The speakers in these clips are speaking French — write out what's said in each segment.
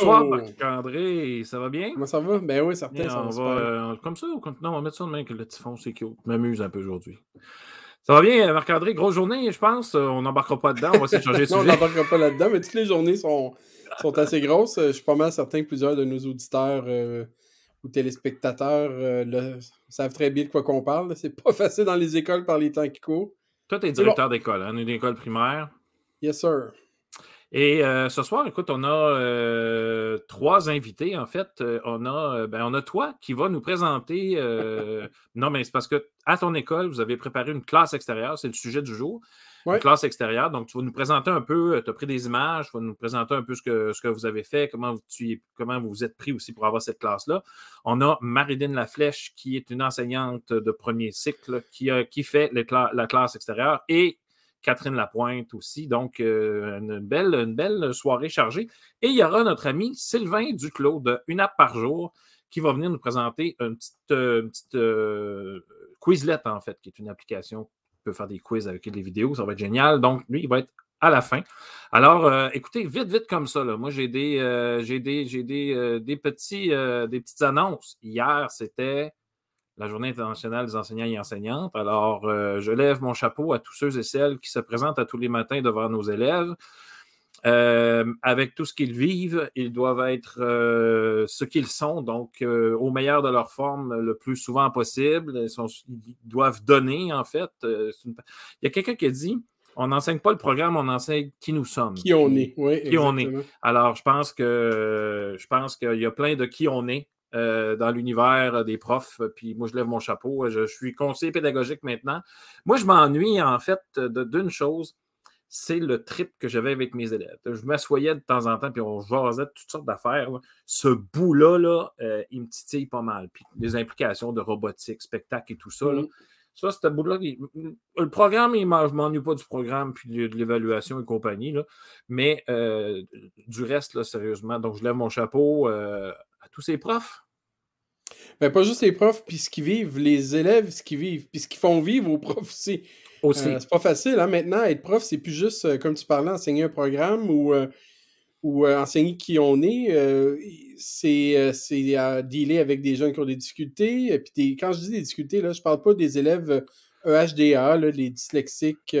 Bonsoir, Marc-André. Ça va bien? Comment ça va? Ben oui, certain. ça va, euh, comme ça, on, non, on va mettre ça de main que le typhon, c'est cute. M'amuse un peu aujourd'hui. Ça va bien, Marc-André? Grosse journée, je pense. Euh, on n'embarquera pas dedans. On va essayer de changer de sujet. non, on n'embarquera pas là-dedans, mais toutes les journées sont, sont assez grosses. Je suis pas mal certain que plusieurs de nos auditeurs euh, ou téléspectateurs savent très bien de quoi qu'on parle. C'est pas facile dans les écoles par les temps qui courent. Toi, tu es directeur d'école, hein? une école primaire. Yes, sir. Et euh, ce soir, écoute, on a euh, trois invités. En fait, euh, on a, ben, on a toi qui va nous présenter. non, mais c'est parce que à ton école, vous avez préparé une classe extérieure. C'est le sujet du jour. Une classe extérieure. Donc, tu vas nous présenter un peu. Tu as pris des images. Tu vas nous présenter un peu ce que, ce que vous avez fait, comment vous, comment vous vous êtes pris aussi pour avoir cette classe-là. On a Maridine Laflèche, qui est une enseignante de premier cycle, qui, qui fait la classe extérieure. Et Catherine Lapointe aussi. Donc, euh, une, belle, une belle soirée chargée. Et il y aura notre ami Sylvain Duclos de Une app par jour qui va venir nous présenter une petite, euh, euh, Quizlet, en fait, qui est une application qui peut faire des quiz avec des vidéos. Ça va être génial. Donc, lui, il va être à la fin. Alors, écoutez, vite, vite comme ça. Moi, j'ai des, j'ai des, j'ai des, petits, des petites annonces. Hier, c'était la Journée internationale des enseignants et enseignantes. Alors, euh, je lève mon chapeau à tous ceux et celles qui se présentent à tous les matins devant nos élèves. Euh, avec tout ce qu'ils vivent, ils doivent être euh, ce qu'ils sont, donc au meilleur de leur forme le plus souvent possible. Ils, doivent donner, en fait. Il y a quelqu'un qui a dit on n'enseigne pas le programme, on enseigne qui nous sommes. Qui on est, oui. Qui on est. Alors, je pense que je pense qu'il y a plein de qui on est euh, dans l'univers des profs. Puis moi, je lève mon chapeau. Je, suis conseiller pédagogique maintenant. Moi, je m'ennuie en fait d'une chose, c'est le trip que j'avais avec mes élèves. Je m'assoyais de temps en temps, puis on jasait de toutes sortes d'affaires. Ce bout-là, là, euh, il me titille pas mal. Puis les implications de robotique, spectacle et tout ça. Là, mm. Ça, ce bout-là, le programme, je ne m'ennuie pas du programme puis de, l'évaluation et compagnie, là, mais euh, du reste, là, sérieusement, donc je lève mon chapeau à tous ces profs? Ben, pas juste les profs, puis ce qu'ils vivent, les élèves, ce qu'ils vivent, puis ce qu'ils font vivre aux profs aussi. aussi. Euh, c'est pas facile, hein? Maintenant, être prof, c'est plus juste, euh, comme tu parlais, enseigner un programme ou, euh, ou enseigner qui on est. c'est c'est dealer avec des gens qui ont des difficultés. Puis quand je dis des difficultés, là, je parle pas des élèves EHDA, e les dyslexiques,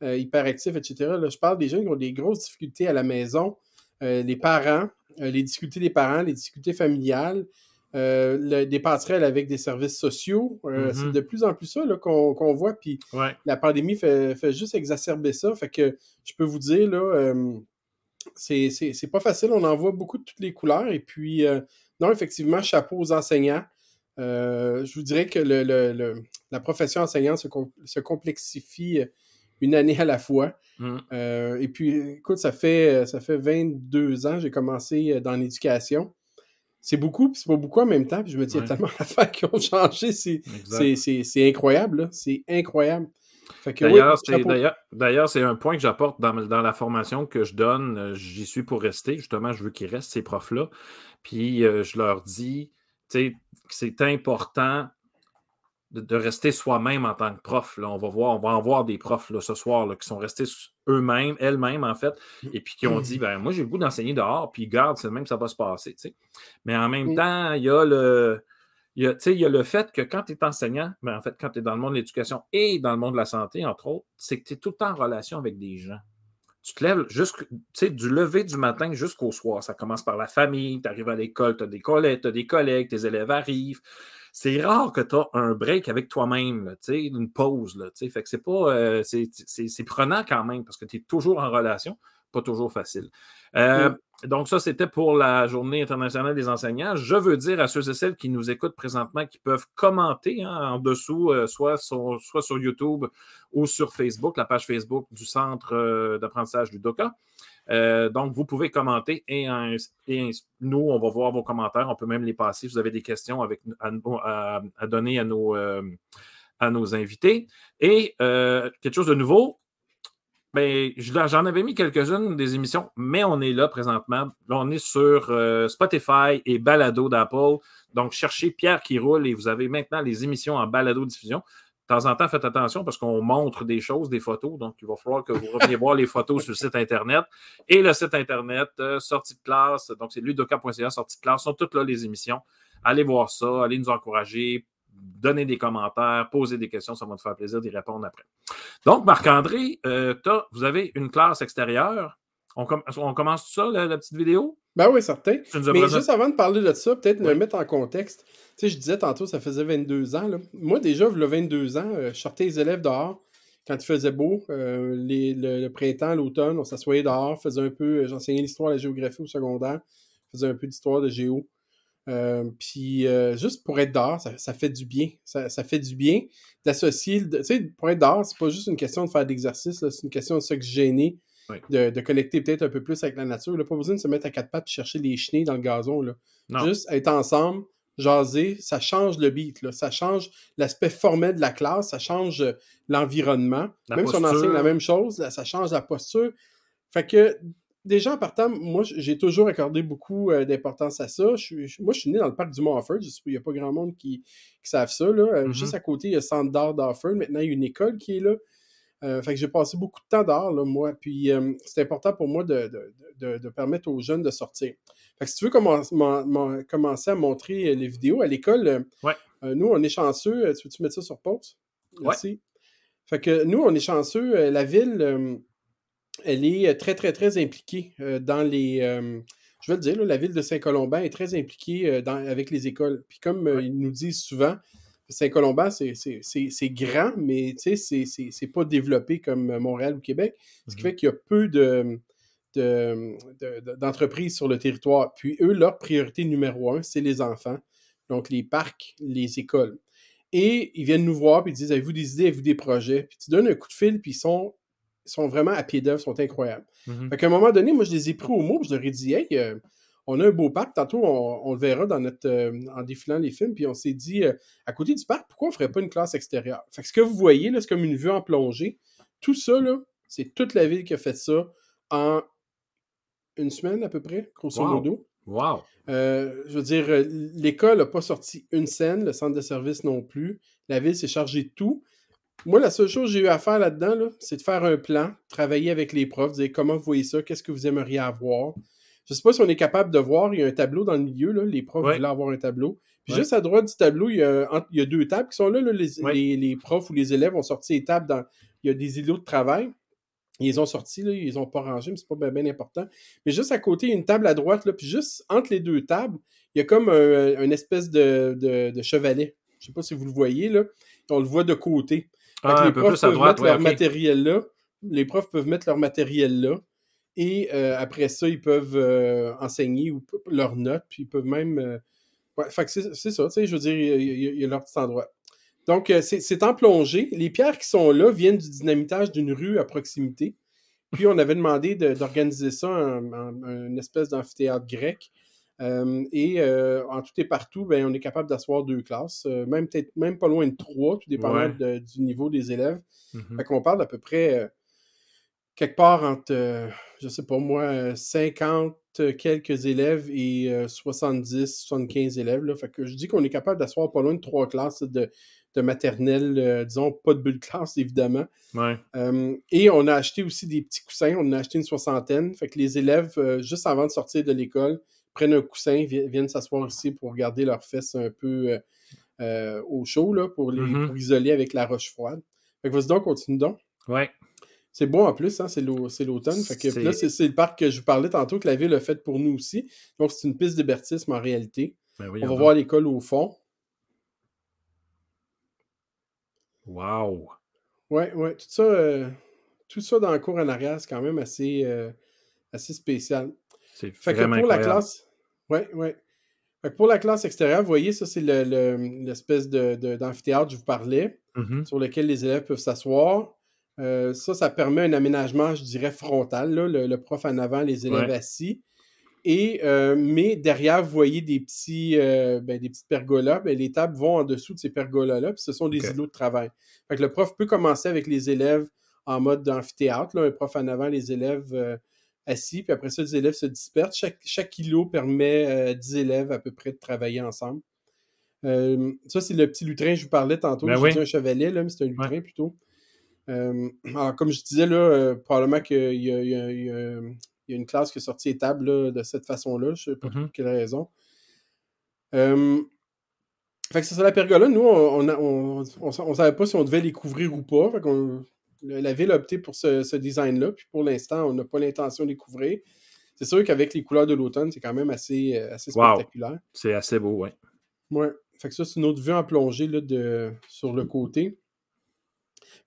hyperactifs, etc. Là, je parle des gens qui ont des grosses difficultés à la maison, les parents, les difficultés des parents, les difficultés familiales. Euh, des passerelles avec des services sociaux. Euh, c'est mm-hmm. de plus en plus ça qu'on voit. Puis la pandémie fait, juste exacerber ça. Fait que je peux vous dire, là, euh, c'est pas facile. On en voit beaucoup de toutes les couleurs. Et puis, non, effectivement, chapeau aux enseignants. je vous dirais que la profession enseignante se, complexifie une année à la fois. Mm. et puis, écoute, ça fait, ça fait 22 ans que j'ai commencé dans l'éducation c'est beaucoup, puis c'est pas beaucoup en même temps. Puis je me dis, il y a tellement d'affaires qui ont changé. C'est incroyable, C'est incroyable. D'ailleurs, c'est un point que j'apporte dans, la formation que je donne. Euh, j'y suis pour rester. Justement, je veux qu'ils restent, ces profs-là. Puis euh, je leur dis, tu sais, c'est important de, rester soi-même en tant que prof. Là. On va voir, on va en voir des profs là, ce soir là, qui sont restés eux-mêmes, elles-mêmes, en fait, et puis qui ont dit ben moi, j'ai le goût d'enseigner dehors, puis garde, c'est même ça va se passer. Mais en même temps, il y a le. Il y, a, il y a le fait que quand tu es enseignant, ben en fait, quand tu es dans le monde de l'éducation et dans le monde de la santé, entre autres, c'est que tu es tout le temps en relation avec des gens. Tu te lèves du lever du matin jusqu'au soir. Ça commence par la famille, tu arrives à l'école, tu as des collègues, tu as des collègues, tes élèves arrivent c'est rare que tu as un break avec toi-même, une pause. Là, fait que c'est pas. Euh, c'est prenant quand même parce que tu es toujours en relation, pas toujours facile. Euh, donc, ça, c'était pour la Journée internationale des enseignants. Je veux dire à ceux et celles qui nous écoutent présentement qui peuvent commenter hein, en dessous, euh, soit, sur, soit sur YouTube ou sur Facebook, la page Facebook du Centre d'apprentissage du DOCA. Euh, donc, vous pouvez commenter et, nous, on va voir vos commentaires. On peut même les passer. Si vous avez des questions à, donner à nos, euh, à nos invités. Et euh, quelque chose de nouveau, ben, j'en avais mis quelques-unes des émissions, mais on est là présentement. Là, on est sur Spotify et Balado d'Apple. Donc, cherchez Pierre qui roule et vous avez maintenant les émissions en balado diffusion. De temps en temps, faites attention parce qu'on montre des choses, des photos. Donc, il va falloir que vous reveniez voir les photos sur le site Internet. Et le site Internet, euh, sortie de classe, donc c'est ludoka.ca, sortie de classe, sont toutes là les émissions. Allez voir ça, allez nous encourager, donner des commentaires, poser des questions, ça va nous faire plaisir d'y répondre après. Donc, Marc-André, euh, vous avez une classe extérieure. On, commence tout ça, la, petite vidéo? Ben oui, certain. Mais juste avant de parler de ça, peut-être me mettre en contexte. Tu sais, je disais tantôt, ça faisait 22 ans. Moi, déjà, le 22 ans, euh, je sortais les élèves dehors quand il faisait beau. Euh, le, printemps, l'automne, on s'assoyait dehors, faisait un peu, j'enseignais l'histoire, la géographie au secondaire, faisais un peu d'histoire de géo. Euh, puis juste pour être dehors, ça, fait du bien. Ça, fait du bien d'associer. Tu sais, pour être dehors, c'est pas juste une question de faire d'exercice, c'est une question de s'oxygéner, de, de, connecter peut-être un peu plus avec la nature. Là, pas besoin de se mettre à quatre pattes et chercher les chenilles dans le gazon. Là. Juste être ensemble, jaser, ça change le beat. Là. Ça change l'aspect formel de la classe, ça change l'environnement. Même si on enseigne la même chose, ça change la posture. Fait que déjà en partant, moi, j'ai toujours accordé beaucoup euh, d'importance à ça. Je, moi, je suis né dans le parc du Mont-Offord. Il n'y a pas grand monde qui, qui savent ça. Là. Euh, mm-hmm. Juste à côté, il y a le centre d'art d'Offord. Maintenant, il y a une école qui est là. Euh, fait que j'ai passé beaucoup de temps dehors, là, moi. Puis c'est important pour moi de, de, de, permettre aux jeunes de sortir. Fait que si tu veux commencer à montrer les vidéos à l'école, nous, on est chanceux. tu veux-tu mettre ça sur pause? Merci. Fait que nous, on est chanceux. la ville elle est euh, très, très, très impliquée euh, dans les. Euh, je vais le dire, la ville de Saint-Colomban est très impliquée avec les écoles. Puis comme ils nous disent souvent, Saint-Colomban, c'est grand, mais c'est pas développé comme Montréal ou Québec. Ce qui mmh fait qu'il y a peu de d'entreprises sur le territoire. Puis eux, leur priorité numéro un, c'est les enfants. Donc les parcs, les écoles. Et ils viennent nous voir, puis ils disent Avez-vous des idées, avez-vous des projets? Puis tu donnes un coup de fil, puis ils sont sont vraiment à pied d'œuvre, sont incroyables. Mm Fait qu'à un moment donné, moi, je les ai pris au mot, je leur ai dit, hey, euh, on a un beau parc, tantôt, on, le verra dans notre, euh, en défilant les films, puis on s'est dit, euh, à côté du parc, pourquoi on ne ferait pas une classe extérieure? Fait que ce que vous voyez, là, c'est comme une vue en plongée. Tout ça, là, c'est toute la ville qui a fait ça en une semaine à peu près, grosso modo. Wow! je veux dire, l'école n'a pas sorti une scène, le centre de service non plus. La ville s'est chargée de tout. Moi, la seule chose que j'ai eu à faire là-dedans, c'est de faire un plan, travailler avec les profs, dire comment vous voyez ça, qu'est-ce que vous aimeriez avoir. Je ne sais pas si on est capable de voir, il y a un tableau dans le milieu, là, les profs voulaient avoir un tableau. Puis juste à droite du tableau, il y, a, deux tables qui sont là, les, profs ou les élèves ont sorti les tables dans. Il y a des îlots de travail. Ils ont sorti, là, ils ont pas rangé, mais c'est pas bien, important. Mais juste à côté, il y a une table à droite, là, puis juste entre les deux tables, il y a comme un, une espèce de, de, chevalet. Je ne sais pas si vous le voyez, là. On le voit de côté. Ah, les profs peuvent mettre leur matériel là. Les profs peuvent mettre leur matériel là. Et euh, après ça, ils peuvent euh, enseigner ou leurs notes, puis ils peuvent même. Euh, c'est ça, tu sais, je veux dire, il y, a, leur petit endroit. Donc, c'est en plongée. Les pierres qui sont là viennent du dynamitage d'une rue à proximité. Puis, on avait demandé d'organiser ça en, une espèce d'amphithéâtre grec et en tout et partout, ben, on est capable d'asseoir deux classes, même peut-être même pas loin de trois, tout dépendant du niveau des élèves. Mm Fait qu'on parle d'à peu près quelque part entre, je sais pas moi, 50 quelques élèves et 70, 75 élèves. Là. Fait que je dis qu'on est capable d'asseoir pas loin de trois classes de, de maternelle, disons, pas de bulle classe, évidemment. et on a acheté aussi des petits coussins, on en a acheté une soixantaine. Fait que les élèves, juste avant de sortir de l'école, prennent un coussin, viennent s'asseoir ici pour garder leurs fesses un peu euh, euh, au chaud, là, pour, les, mm-hmm. isoler avec la roche froide. Fait que vas-y donc, continue donc. Ouais. C'est bon en plus, hein, c'est l'automne. Fait que là, c'est le parc que je vous parlais tantôt que la ville a fait pour nous aussi. Donc, c'est une piste d'hébertisme en réalité. Ben On va voir l'école au fond. Wow! Ouais, ouais. Tout ça, euh, tout ça dans le cours en arrière, c'est quand même assez, assez spécial. C'est vraiment pour la classe. Ouais, ouais. pour la classe extérieure, vous voyez, ça, c'est l'espèce d'amphithéâtre que je vous parlais, mm-hmm. sur lequel les élèves peuvent s'asseoir. Euh, ça, ça permet un aménagement, je dirais, frontal. le, prof en avant, les élèves assis. Et, euh, mais derrière, vous voyez des petits euh, ben, des petites pergolas. Ben, les tables vont en dessous de ces pergolas-là, puis ce sont des îlots de travail. Fait que le prof peut commencer avec les élèves en mode d'amphithéâtre. Un prof en avant, les élèves assis, puis après ça, les élèves se dispersent. Chaque, chaque kilo permet à euh, 10 élèves à peu près de travailler ensemble. ça, c'est le petit lutrin, je vous parlais tantôt. Ben dit un chevalet, là, mais c'est un lutrin plutôt. Alors, comme je disais, là, probablement qu'il y, a, une classe qui est sortie étable de cette façon-là. Je ne sais pas pour mm-hmm. quelle raison. fait que c'est ça, la pergola. Nous, on ne on, savait pas si on devait les couvrir ou pas. Fait la ville a opté pour ce, design-là. Puis pour l'instant, on n'a pas l'intention de les couvrir. C'est sûr qu'avec les couleurs de l'automne, c'est quand même assez, euh, assez spectaculaire. C'est assez beau, oui. Ouais. Fait que ça, c'est une autre vue en plongée là, de, sur le côté.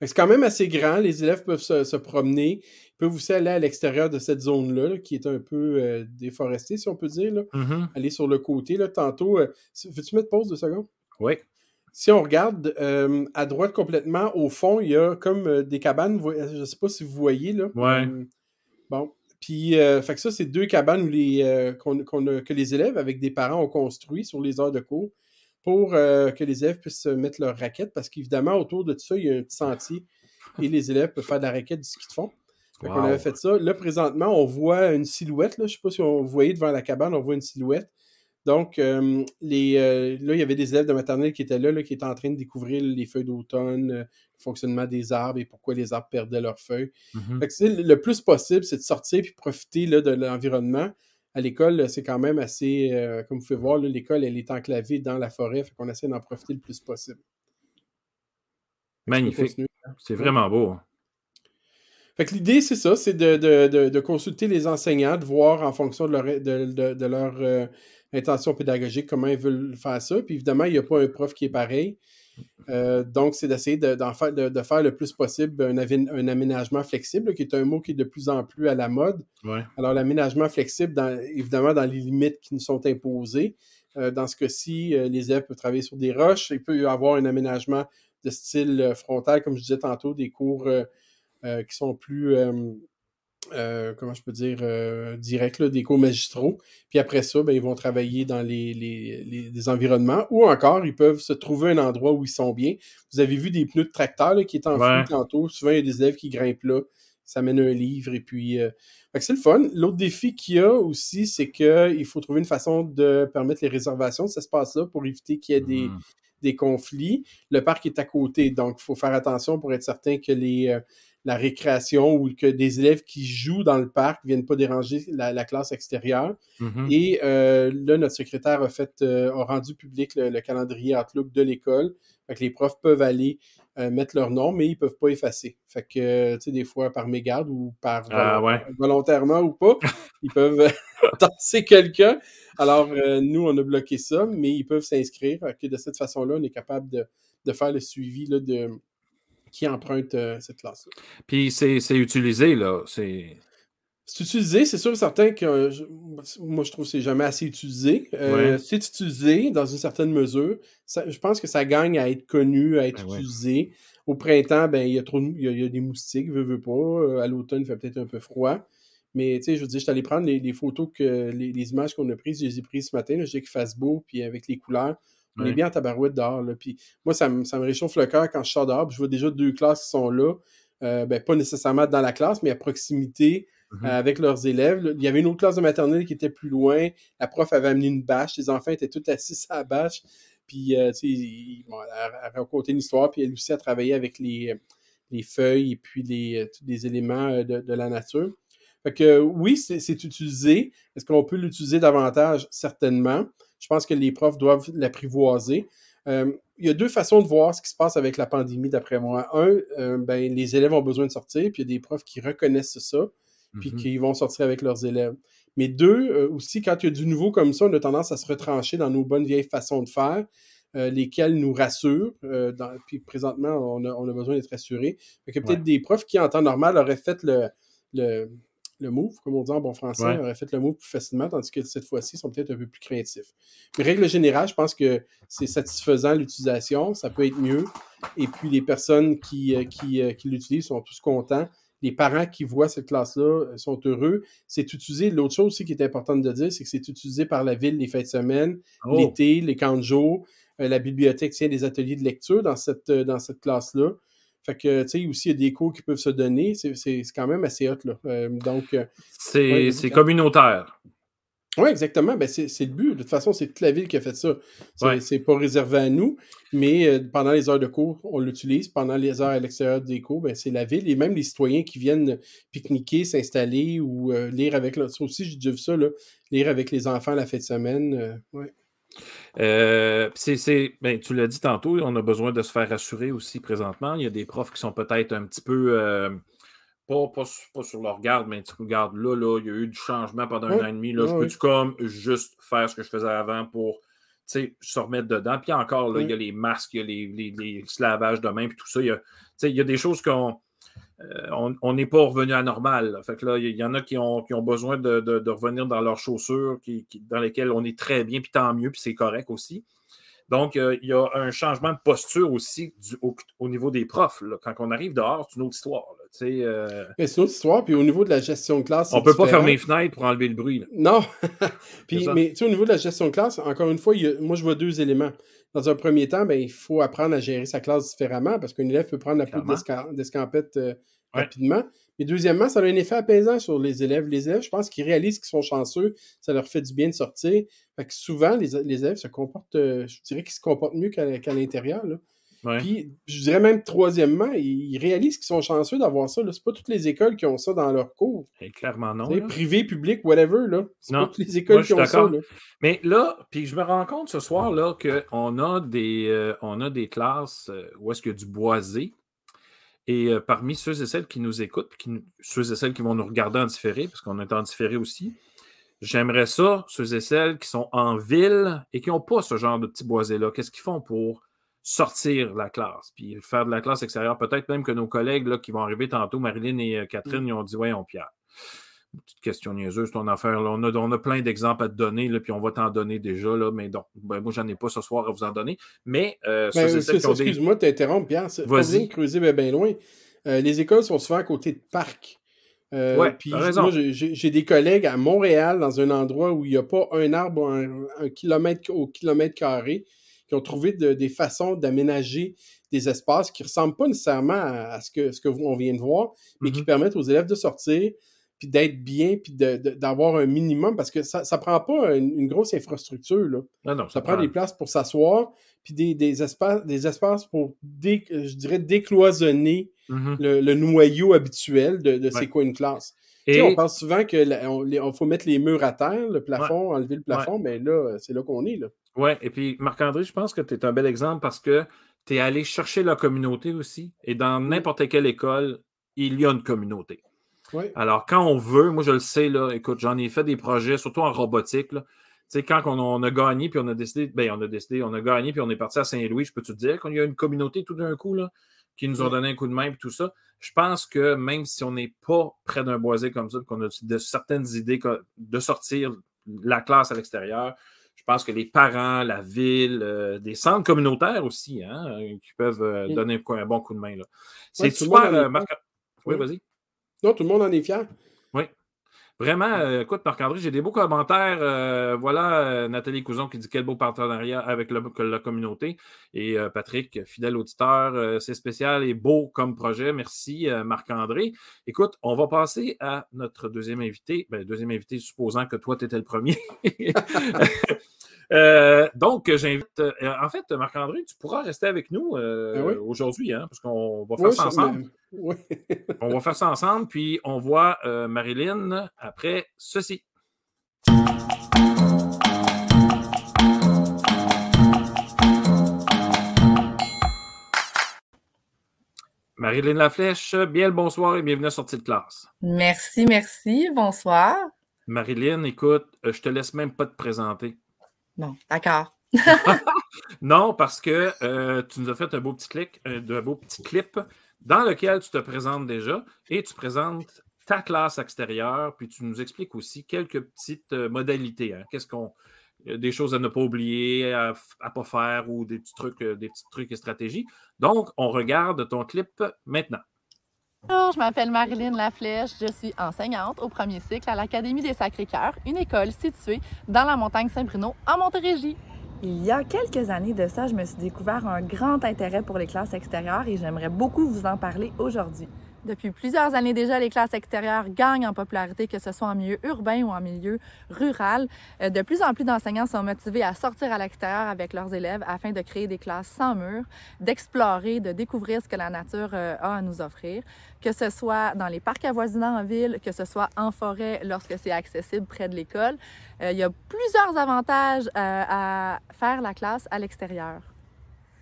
C'est quand même assez grand. Les élèves peuvent se, promener. Ils peuvent aussi aller à l'extérieur de cette zone-là, qui est un peu euh, déforestée, si on peut dire. Là. Mm-hmm. Aller sur le côté. Là, tantôt. Euh, veux-tu mettre pause de secondes? Oui. Si on regarde à droite complètement, au fond, il y a comme des cabanes. Je ne sais pas si vous voyez. Là. Ouais. bon. Puis, euh, fait que ça, c'est deux cabanes où les, euh, que les élèves avec des parents ont construit sur les heures de cours pour euh, que les élèves puissent mettre leur raquette parce qu'évidemment, autour de tout ça, il y a un petit sentier et les élèves peuvent faire de la raquette du ski de fond. Fait qu'on avait fait ça. Là, présentement, on voit une silhouette. Là. Je ne sais pas si on voyait devant la cabane, on voit une silhouette. Donc, les, là, il y avait des élèves de maternelle qui étaient là, qui étaient en train de découvrir les feuilles d'automne, le fonctionnement des arbres et pourquoi les arbres perdaient leurs feuilles. Mm-hmm. le plus possible, c'est de sortir et profiter là, de l'environnement. À l'école, c'est quand même assez, comme vous pouvez voir, l'école, elle est enclavée dans la forêt, fait qu'on essaie d'en profiter le plus possible. Magnifique. C'est vraiment beau. Hein. Fait que l'idée, c'est ça, c'est de, consulter les enseignants, de voir en fonction de leur, de, leur intention pédagogique, comment ils veulent faire ça. Puis évidemment, il n'y a pas un prof qui est pareil. Euh, donc, c'est d'essayer de, faire, de, faire le plus possible un, un, aménagement flexible, qui est un mot qui est de plus en plus à la mode. Alors, l'aménagement flexible, dans, évidemment, dans les limites qui nous sont imposées. Euh, dans ce cas-ci, euh, les élèves peuvent travailler sur des roches. Il peut y avoir un aménagement de style frontal, comme je disais tantôt, des cours qui sont plus euh, comment je peux dire, euh, direct, des cours magistraux. Puis après ça, ben, ils vont travailler dans les, les, environnements ou encore, ils peuvent se trouver un endroit où ils sont bien. Vous avez vu des pneus de tracteur qui étaient en ouais. tantôt. Souvent, il y a des élèves qui grimpent là. Ça mène un livre et puis. Euh... c'est le fun. L'autre défi qu'il y a aussi, c'est qu'il faut trouver une façon de permettre les réservations de cet espace-là pour éviter qu'il y ait des, mmh. des conflits. Le parc est à côté, donc il faut faire attention pour être certain que les, euh, la récréation ou que des élèves qui jouent dans le parc ne viennent pas déranger la, classe extérieure. Mm-hmm. Et euh, là, notre secrétaire a, fait, euh, a rendu public le, calendrier Outlook de l'école. Fait que les profs peuvent aller euh, mettre leur nom, mais ils ne peuvent pas effacer. Fait que, tu sais, des fois, par mégarde ou par ah, volontairement ou pas, ils peuvent tasser quelqu'un. Alors, nous, on a bloqué ça, mais ils peuvent s'inscrire. que de cette façon-là, on est capable de, de faire le suivi là, de, qui empruntent euh, cette classe-là. Puis c'est utilisé, là. C'est. utilisé, c'est sûr et certain que moi je trouve que c'est jamais assez utilisé. Euh, c'est utilisé dans une certaine mesure. je pense que ça gagne à être connu, à être ben utilisé. Au printemps, ben, il y a trop il y a, des moustiques, veut, veut pas. Euh, à l'automne, il fait peut-être un peu froid. Mais tu sais, je veux dire, je suis allé prendre les, photos que les, images qu'on a prises, je les ai prises ce matin, j'ai que fasse beau, puis avec les couleurs. On est bien en tabarouette dehors. Là. Puis moi, ça me, ça me réchauffe le cœur quand je sors dehors. je vois déjà deux classes qui sont là. Euh, ben, pas nécessairement dans la classe, mais à proximité mm-hmm. euh, avec leurs élèves. Il y avait une autre classe de maternelle qui était plus loin. La prof avait amené une bâche. Les enfants étaient tous assis à la bâche. Puis, euh, tu sais, bon, elle a raconté une histoire. Puis elle aussi a travaillé avec les, les feuilles et puis les, tous les éléments de, de la nature. Fait que oui, c'est utilisé. Est-ce qu'on peut l'utiliser davantage? Certainement. Je pense que les profs doivent l'apprivoiser. Euh, il y a deux façons de voir ce qui se passe avec la pandémie, d'après moi. Un, euh, ben, les élèves ont besoin de sortir, puis il y a des profs qui reconnaissent ça, puis mhm. qui vont sortir avec leurs élèves. Mais deux, euh, aussi, quand il y a du nouveau comme ça, on a tendance à se retrancher dans nos bonnes vieilles façons de faire, lesquelles nous rassurent. puis présentement, on a, besoin d'être rassurés. Il y a peut-être des profs qui, en temps normal, auraient fait le, le le move, comme on dit en bon français, aurait fait le move plus facilement, tandis que cette fois-ci, ils sont peut-être un peu plus craintifs. Mais règle générale, je pense que c'est satisfaisant l'utilisation, ça peut être mieux. Et puis les personnes qui, euh, qui, euh, qui l'utilisent sont tous contents. Les parents qui voient cette classe-là euh, sont heureux. C'est utilisé. L'autre chose aussi qui est importante de dire, c'est que c'est utilisé par la ville les fêtes de semaine, oh. l'été, les camps de jour. la bibliothèque tient des ateliers de lecture dans cette, dans cette classe-là. Fait que, tu sais, aussi, il y a des cours qui peuvent se donner. C'est quand même assez hot, là. Euh, donc. Euh, c'est communautaire. Oui, exactement. Ben, c'est le but. De toute façon, c'est toute la ville qui a fait ça. C'est pas réservé à nous, mais euh, pendant les heures de cours, on l'utilise. Pendant les heures à l'extérieur des cours, ben, c'est la ville et même les citoyens qui viennent pique-niquer, s'installer ou euh, lire avec. Ça aussi, j'ai vu ça, là, lire avec les enfants la fin de semaine. Euh, c'est, ben, tu l'as dit tantôt, on a besoin de se faire rassurer aussi présentement. Il y a des profs qui sont peut-être un petit peu pas, pas, sur leur garde, mais tu regardes là, là, il y a eu du changement pendant un an et demi. Là, je peux-tu comme juste faire ce que je faisais avant pour se remettre dedans? Puis encore, là, il y a les masques, il y a les, les, lavages de main, puis tout ça. Il y a, il y a des choses qu'on euh, on n'est pas revenu à normal. Fait que là, il y, en a qui ont, qui ont besoin de, de, revenir dans leurs chaussures, qui, dans lesquelles on est très bien, puis tant mieux, puis c'est correct aussi. Donc, euh, il y a un changement de posture aussi au, niveau des profs. Quand on arrive dehors, c'est une autre histoire. Euh, c'est une autre histoire. Puis au niveau de la gestion de classe, on ne peut pas fermer les fenêtres pour enlever le bruit. Non. puis, mais au niveau de la gestion de classe, encore une fois, moi, je vois deux éléments. Dans un premier temps, ben, il faut apprendre à gérer sa classe différemment parce qu'un élève peut prendre la poudre d'escampette euh, rapidement. Mais deuxièmement, ça a un effet apaisant sur les élèves. Les élèves, je pense qu'ils réalisent qu'ils sont chanceux, ça leur fait du bien de sortir. Fait que souvent, les, élèves se comportent, euh, je dirais qu'ils se comportent mieux qu'à l'intérieur. Puis, je dirais même troisièmement, ils réalisent qu'ils sont chanceux d'avoir ça. C'est pas toutes les écoles qui ont ça dans leur cours. Et clairement non. Privé, public, whatever. Là. C'est pas toutes les écoles qui ont ça. Mais là, puis je me rends compte ce soir là qu'on a des euh, on a des classes euh, où est-ce qu'il y a du boisé. Et euh, parmi ceux et celles qui nous écoutent, qui, ceux et celles qui vont nous regarder en différé, parce qu'on est en différé aussi, j'aimerais ça, ceux et celles qui sont en ville et qui n'ont pas ce genre de petit boisé-là, qu'est-ce qu'ils font pour sortir la classe, puis faire de la classe extérieure? Peut-être même que nos collègues là, qui vont arriver tantôt, Marilyn et euh, Catherine, mmh. ils ont dit on Pierre. Petite question niaiseuse, ton affaire. On, a, on, a, plein d'exemples à te donner, là, puis on va t'en donner déjà, là, mais donc, ben, moi, j'en ai pas ce soir à vous en donner. Mais, euh, ben, excuse-moi de t'interrompre, Pierre. Vas-y. creuser bien, loin. Euh, les écoles sont souvent à côté de parcs. Euh, puis moi, j'ai des collègues à Montréal, dans un endroit où il n'y a pas un arbre un, kilomètre au kilomètre carré, qui ont trouvé des façons d'aménager des espaces qui ne ressemblent pas nécessairement à, ce que ce que on vient de voir, mais qui mm-hmm. permettent aux élèves de sortir, puis d'être bien, puis d'avoir un minimum, parce que ça ne prend pas une, grosse infrastructure. Là. Non, ça, prend des places pour s'asseoir, puis des, espaces, des espaces pour, je dirais, décloisonner mm-hmm. le, noyau habituel de, c'est quoi une classe. Et... on pense souvent qu'il faut mettre les murs à terre, le plafond, enlever le plafond, mais là, c'est là qu'on est. Oui, et puis Marc-André, je pense que tu es un bel exemple parce que tu es allé chercher la communauté aussi. Et dans n'importe quelle école, il y a une communauté. Alors, quand on veut, moi je le sais, là, écoute, j'en ai fait des projets, surtout en robotique. Là. Tu sais, quand on, a gagné, puis on a décidé, ben, on a décidé, on a gagné, puis on est parti à Saint-Louis, je peux te dire qu'il y a une communauté tout d'un coup, là, qui nous ont donné un coup de main, et tout ça. Je pense que même si on n'est pas près d'un boisé comme ça, qu'on a de certaines idées de sortir la classe à l'extérieur, je pense que les parents, la ville, euh, des centres communautaires aussi, hein, qui peuvent euh, donner un, bon coup de main. C'est super. Euh, oui, vas-y. Non, tout le monde en est fier. Vraiment, euh, écoute, Marc-André, j'ai des beaux commentaires. Euh, voilà, euh, Nathalie Couson qui dit quel beau partenariat avec la communauté. Et Patrick, fidèle auditeur, c'est spécial et beau comme projet. Merci, Marc-André. Écoute, on va passer à notre deuxième invité. Ben, deuxième invité, supposant que toi, tu étais le premier. Euh, donc, j'invite. Euh, en fait, Marc-André, tu pourras rester avec nous euh, ah aujourd'hui, hein, parce qu'on va faire ça ensemble. on va faire ça ensemble, puis on voit Marilyn après ceci. Marilyn Laflèche, bien le bonsoir et bienvenue à Sortie de classe. Merci, merci. Bonsoir. Marilyn, écoute, je te laisse même pas te présenter. Bon, d'accord. non, parce que euh, tu nous as fait un beau petit clic, un, beau petit clip dans lequel tu te présentes déjà et tu présentes ta classe extérieure, puis tu nous expliques aussi quelques petites euh, modalités. Hein. Qu'est-ce qu'on. Des choses à ne pas oublier, à ne pas faire ou des petits trucs, euh, des petits trucs et stratégies. Donc, on regarde ton clip maintenant. Bonjour, je m'appelle Marilyn Laflèche, je suis enseignante au premier cycle à l'Académie des Sacrés-Cœurs, une école située dans la montagne Saint-Bruno, en Montérégie. Il y a quelques années de ça, je me suis découvert un grand intérêt pour les classes extérieures et j'aimerais beaucoup vous en parler aujourd'hui. Depuis plusieurs années déjà, les classes extérieures gagnent en popularité, que ce soit en milieu urbain ou en milieu rural. Euh, de plus en plus d'enseignants sont motivés à sortir à l'extérieur avec leurs élèves afin de créer des classes sans murs, d'explorer, de découvrir ce que la nature euh, a à nous offrir, que ce soit dans les parcs avoisinants en ville, que ce soit en forêt lorsque c'est accessible près de l'école. Euh, il y a plusieurs avantages à faire la classe à l'extérieur.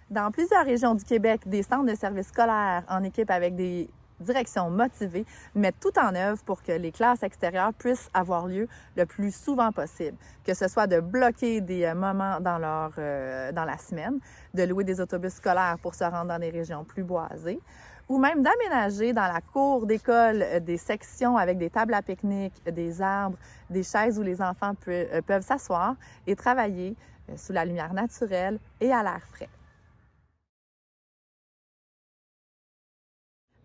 Dans plusieurs régions du Québec, des centres de services scolaires en équipe avec des direction motivée mettent tout en œuvre pour que les classes extérieures puissent avoir lieu le plus souvent possible, que ce soit de bloquer des euh, moments dans, leur, euh, dans la semaine, de louer des autobus scolaires pour se rendre dans des régions plus boisées, ou même d'aménager dans la cour d'école euh, des sections avec des tables à pique-nique, des arbres, des chaises où les enfants peuvent s'asseoir et travailler sous la lumière naturelle et à l'air frais.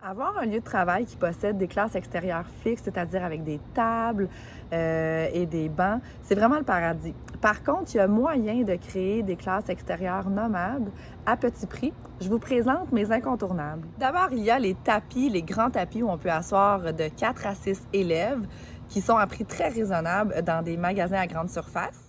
Avoir un lieu de travail qui possède des classes extérieures fixes, c'est-à-dire avec des tables euh, et des bancs, c'est vraiment le paradis. Par contre, il y a moyen de créer des classes extérieures nomades à petit prix. Je vous présente mes incontournables. D'abord, il y a les tapis, les grands tapis où on peut asseoir de 4 à 6 élèves qui sont à prix très raisonnable dans des magasins à grande surface.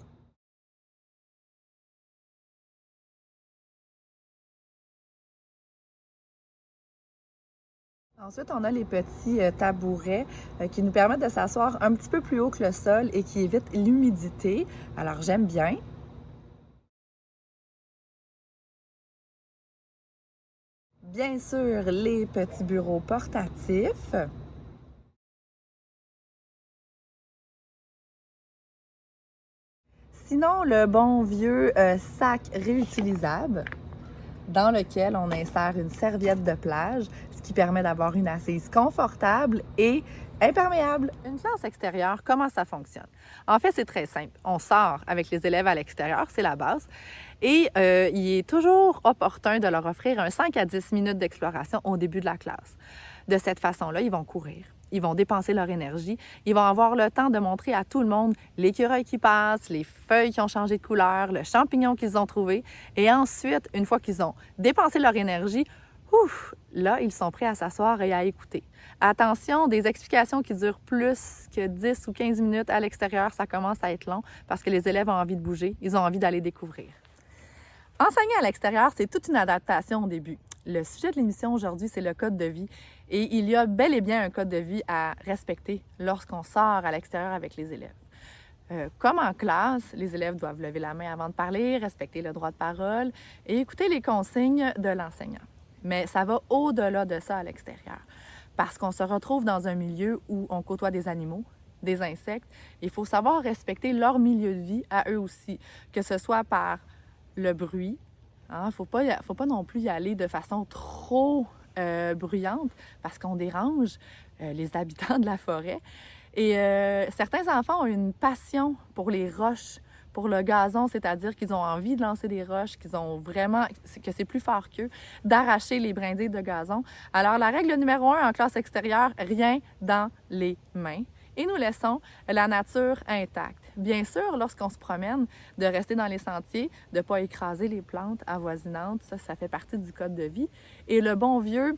Ensuite, on a les petits euh, tabourets euh, qui nous permettent de s'asseoir un petit peu plus haut que le sol et qui évitent l'humidité. Alors, j'aime bien. Bien sûr, les petits bureaux portatifs. Sinon, le bon vieux euh, sac réutilisable dans lequel on insère une serviette de plage, qui permet d'avoir une assise confortable et imperméable. Une classe extérieure, comment ça fonctionne? En fait, c'est très simple. On sort avec les élèves à l'extérieur, c'est la base. Et euh, il est toujours opportun de leur offrir un 5 à 10 minutes d'exploration au début de la classe. De cette façon-là, ils vont courir ils vont dépenser leur énergie. Ils vont avoir le temps de montrer à tout le monde l'écureuil qui passe, les feuilles qui ont changé de couleur, le champignon qu'ils ont trouvé. Et ensuite, une fois qu'ils ont dépensé leur énergie, là, ils sont prêts à s'asseoir et à écouter. Attention, des explications qui durent plus que 10 ou 15 minutes à l'extérieur, ça commence à être long parce que les élèves ont envie de bouger, ils ont envie d'aller découvrir. Enseigner à l'extérieur, c'est toute une adaptation au début. Le sujet de l'émission aujourd'hui, c'est le code de vie. Et il y a bel et bien un code de vie à respecter lorsqu'on sort à l'extérieur avec les élèves. Euh, comme en classe, les élèves doivent lever la main avant de parler, respecter le droit de parole et écouter les consignes de l'enseignant. Mais ça va au-delà de ça à l'extérieur, parce qu'on se retrouve dans un milieu où on côtoie des animaux, des insectes. Il faut savoir respecter leur milieu de vie à eux aussi, que ce soit par le bruit. Il hein, ne faut pas, faut pas non plus y aller de façon trop euh, bruyante parce qu'on dérange euh, les habitants de la forêt. Et euh, certains enfants ont une passion pour les roches, pour le gazon, c'est-à-dire qu'ils ont envie de lancer des roches, qu'ils ont vraiment, que c'est plus fort qu'eux, d'arracher les brindilles de gazon. Alors, la règle numéro un en classe extérieure, rien dans les mains et nous laissons la nature intacte. Bien sûr, lorsqu'on se promène, de rester dans les sentiers, de ne pas écraser les plantes avoisinantes, ça, ça fait partie du code de vie. Et le bon vieux,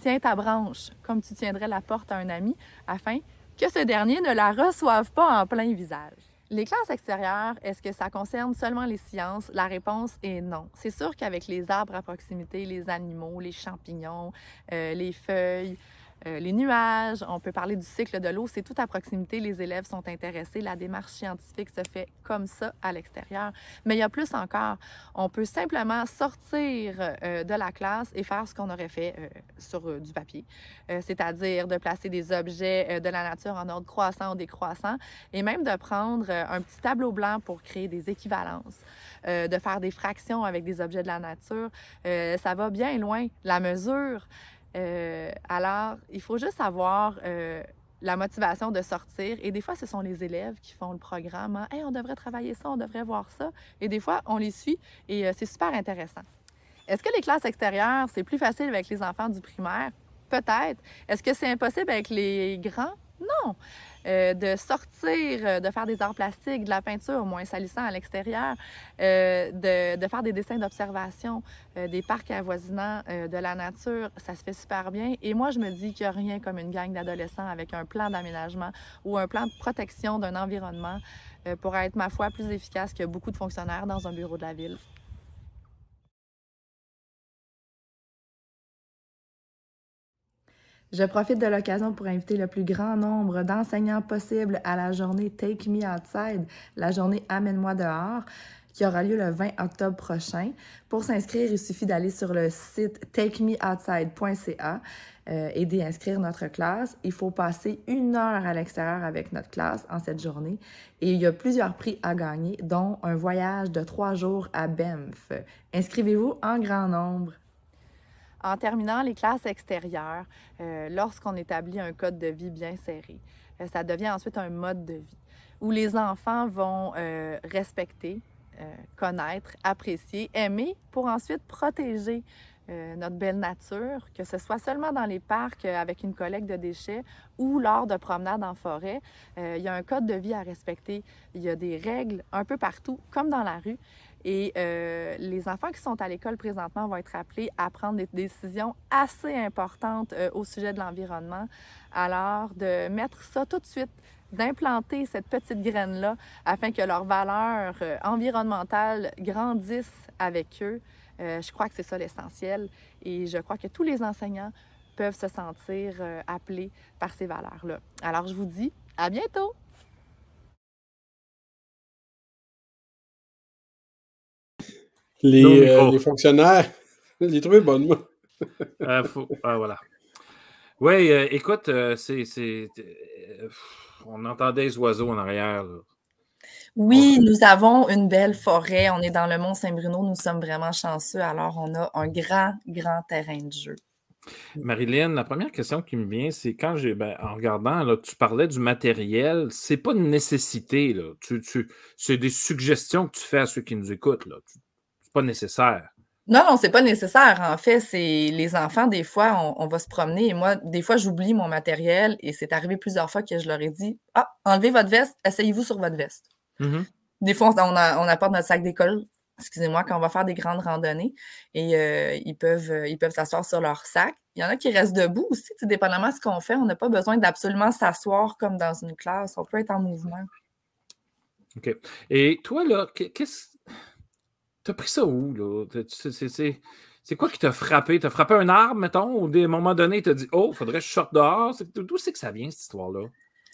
tiens ta branche comme tu tiendrais la porte à un ami afin que ce dernier ne la reçoive pas en plein visage. Les classes extérieures, est-ce que ça concerne seulement les sciences? La réponse est non. C'est sûr qu'avec les arbres à proximité, les animaux, les champignons, euh, les feuilles, euh, les nuages, on peut parler du cycle de l'eau, c'est tout à proximité, les élèves sont intéressés, la démarche scientifique se fait comme ça à l'extérieur. Mais il y a plus encore, on peut simplement sortir euh, de la classe et faire ce qu'on aurait fait euh, sur du papier, c'est-à-dire de placer des objets de la nature en ordre croissant ou décroissant et même de prendre un petit tableau blanc pour créer des équivalences. de faire des fractions avec des objets de la nature. ça va bien loin. La mesure, euh, alors, il faut juste avoir euh, la motivation de sortir. Et des fois, ce sont les élèves qui font le programme. Hein. on devrait travailler ça, on devrait voir ça. Et des fois, on les suit et euh, c'est super intéressant. Est-ce que les classes extérieures, c'est plus facile avec les enfants du primaire? Peut-être. Est-ce que c'est impossible avec les grands? Non. Euh, de sortir, euh, de faire des arts plastiques, de la peinture moins salissant à l'extérieur, euh, de, faire des dessins d'observation, des parcs avoisinants, de la nature, ça se fait super bien. Et moi, je me dis qu'il n'y a rien comme une gang d'adolescents avec un plan d'aménagement ou un plan de protection d'un environnement pour être, ma foi, plus efficace que beaucoup de fonctionnaires dans un bureau de la ville. Je profite de l'occasion pour inviter le plus grand nombre d'enseignants possible à la journée Take Me Outside, la journée Amène-moi dehors, qui aura lieu le 20 octobre prochain. Pour s'inscrire, il suffit d'aller sur le site takemeoutside.ca euh, et d'y inscrire notre classe. Il faut passer une heure à l'extérieur avec notre classe en cette journée et il y a plusieurs prix à gagner, dont un voyage de trois jours à Banff. Inscrivez-vous en grand nombre. En terminant les classes extérieures, euh, lorsqu'on établit un code de vie bien serré, euh, ça devient ensuite un mode de vie où les enfants vont euh, respecter, connaître, apprécier, aimer pour ensuite protéger notre belle nature, que ce soit seulement dans les parcs avec une collecte de déchets ou lors de promenades en forêt. il y a un code de vie à respecter. Il y a des règles un peu partout, comme dans la rue. Et euh, les enfants qui sont à l'école présentement vont être appelés à prendre des décisions assez importantes euh, au sujet de l'environnement. Alors, de mettre ça tout de suite, d'implanter cette petite graine-là afin que leurs valeurs euh, environnementales grandissent avec eux, je crois que c'est ça l'essentiel. Et je crois que tous les enseignants peuvent se sentir appelés par ces valeurs-là. Alors, je vous dis à bientôt! Les, euh, les fonctionnaires, trouvé bonne, moi. ah, ah, voilà. Oui, euh, écoute, euh, c'est. on entendait les oiseaux en arrière. Oui, nous avons une belle forêt. On est dans le Mont Saint-Bruno. Nous sommes vraiment chanceux. Alors, on a un grand, grand terrain de jeu. Marilyn, la première question qui me vient, c'est quand j'ai, ben, en regardant, là, tu parlais du matériel, c'est pas une nécessité, là. Tu, c'est des suggestions que tu fais à ceux qui nous écoutent, là pas nécessaire. Non, non, c'est pas nécessaire. En fait, c'est les enfants, des fois, on, va se promener et moi, des fois, j'oublie mon matériel et c'est arrivé plusieurs fois que je leur ai dit Ah, enlevez votre veste, asseyez-vous sur votre veste. Mm-hmm. Des fois, on, apporte notre sac d'école, excusez-moi, quand on va faire des grandes randonnées et euh, ils peuvent euh, ils peuvent s'asseoir sur leur sac. Il y en a qui restent debout aussi, dépendamment de ce qu'on fait. On n'a pas besoin d'absolument s'asseoir comme dans une classe. On peut être en mouvement. OK. Et toi, là, qu'est-ce T'as pris ça où, là? C'est quoi qui t'a frappé? T'as frappé un arbre, mettons, ou à un moment donné, t'as dit Oh, faudrait que je sorte dehors? D'où c'est que ça vient, cette histoire-là?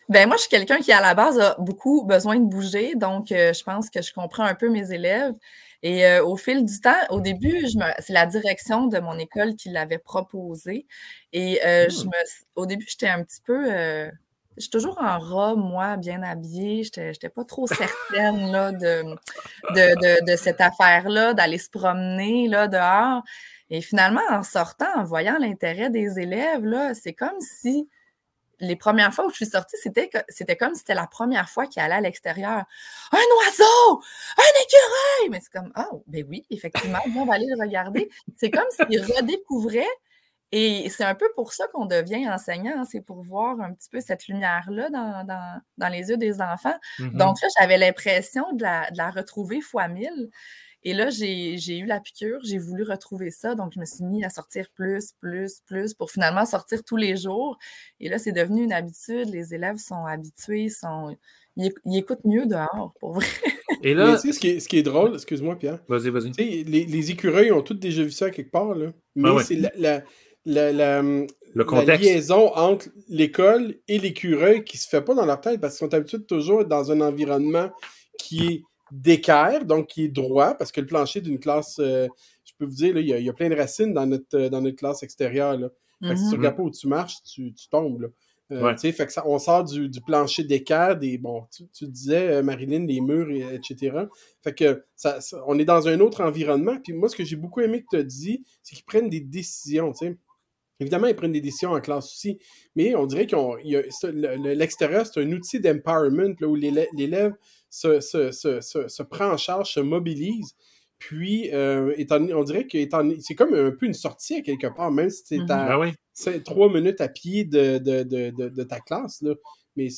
Ben moi, je suis quelqu'un qui, à la base, a beaucoup besoin de bouger, donc euh, je pense que je comprends un peu mes élèves. Et euh, au fil du temps, au début, c'est la direction de mon école qui l'avait proposé. Et euh, je hmm. me, au début, j'étais un petit peu je suis toujours en robe, moi, bien habillée. Je n'étais pas trop certaine là, de, de, de, cette affaire-là, d'aller se promener là, dehors. Et finalement, en sortant, en voyant l'intérêt des élèves, c'est comme si les premières fois où je suis sortie, c'était, comme si c'était la première fois qu'ils allaient à l'extérieur. Un oiseau! Un écureuil! Mais c'est comme, oh, ben oui, effectivement, on va aller le regarder. C'est comme s'ils redécouvraient et c'est un peu pour ça qu'on devient enseignant, c'est pour voir un petit peu cette lumière-là dans, les yeux des enfants. Mm-hmm. Donc là, j'avais l'impression de la, retrouver fois mille. Et là, j'ai eu la piqûre, j'ai voulu retrouver ça, donc je me suis mis à sortir plus, plus, plus pour finalement sortir tous les jours. Et là, c'est devenu une habitude, les élèves sont habitués, sont, ils, écoutent mieux dehors, pour vrai. Et là, ce, qui est, ce qui est drôle, excuse-moi Pierre. Vas-y, vas-y. Les, les, écureuils ont tous déjà vu ça quelque part, là. Mais c'est la la, la, la, liaison entre l'école et l'écureuil qui se fait pas dans leur tête parce qu'ils sont habitués toujours dans un environnement qui est d'équerre, donc qui est droit, parce que le plancher d'une classe, euh, je peux vous dire, il, y a, plein de racines dans notre, euh, dans notre classe extérieure. Là. si tu mhm. regardes pas où tu marches, tu, tombes. Là. Euh, fait que ça, on sort du, plancher d'équerre, des bon, tu, disais, Marilyn, les murs, etc. Fait que ça, on est dans un autre environnement. Puis moi, ce que j'ai beaucoup aimé que tu as dit, c'est qu'ils prennent des décisions. sais Évidemment, ils prennent des décisions en classe aussi, mais on dirait que l'extérieur, c'est un outil d'empowerment où l'élève se, se, se, se, prend en charge, se mobilise. Puis, euh, on dirait que c'est comme un peu une sortie à quelque part, même si c'est mm-hmm. à ben trois minutes à pied de, ta classe. Là. Mais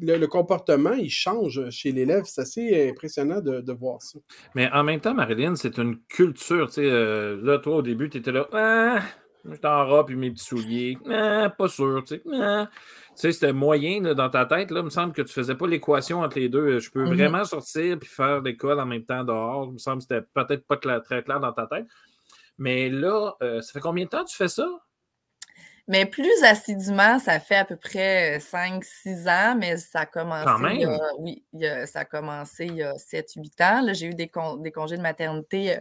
le, comportement, il change chez l'élève. C'est assez impressionnant de, voir ça. Mais en même temps, Marilyn, c'est une culture. Tu sais, euh, là, toi, au début, tu étais là. Ah, je t'en robe puis mes petits souliers. Ah, pas sûr. Tu sais, ah. c'était moyen dans ta tête. Là, il me semble que tu faisais pas l'équation entre les deux. Je peux mm-hmm. vraiment sortir puis faire l'école en même temps dehors. Il me semble que c'était peut-être pas très clair dans ta tête. Mais là, euh, ça fait combien de temps que tu fais ça? Mais plus assidûment, ça fait à peu près 5-6 ans, mais ça a commencé. Il y a, oui, ça a commencé il y a 7-8 ans. J'ai eu des, congés de maternité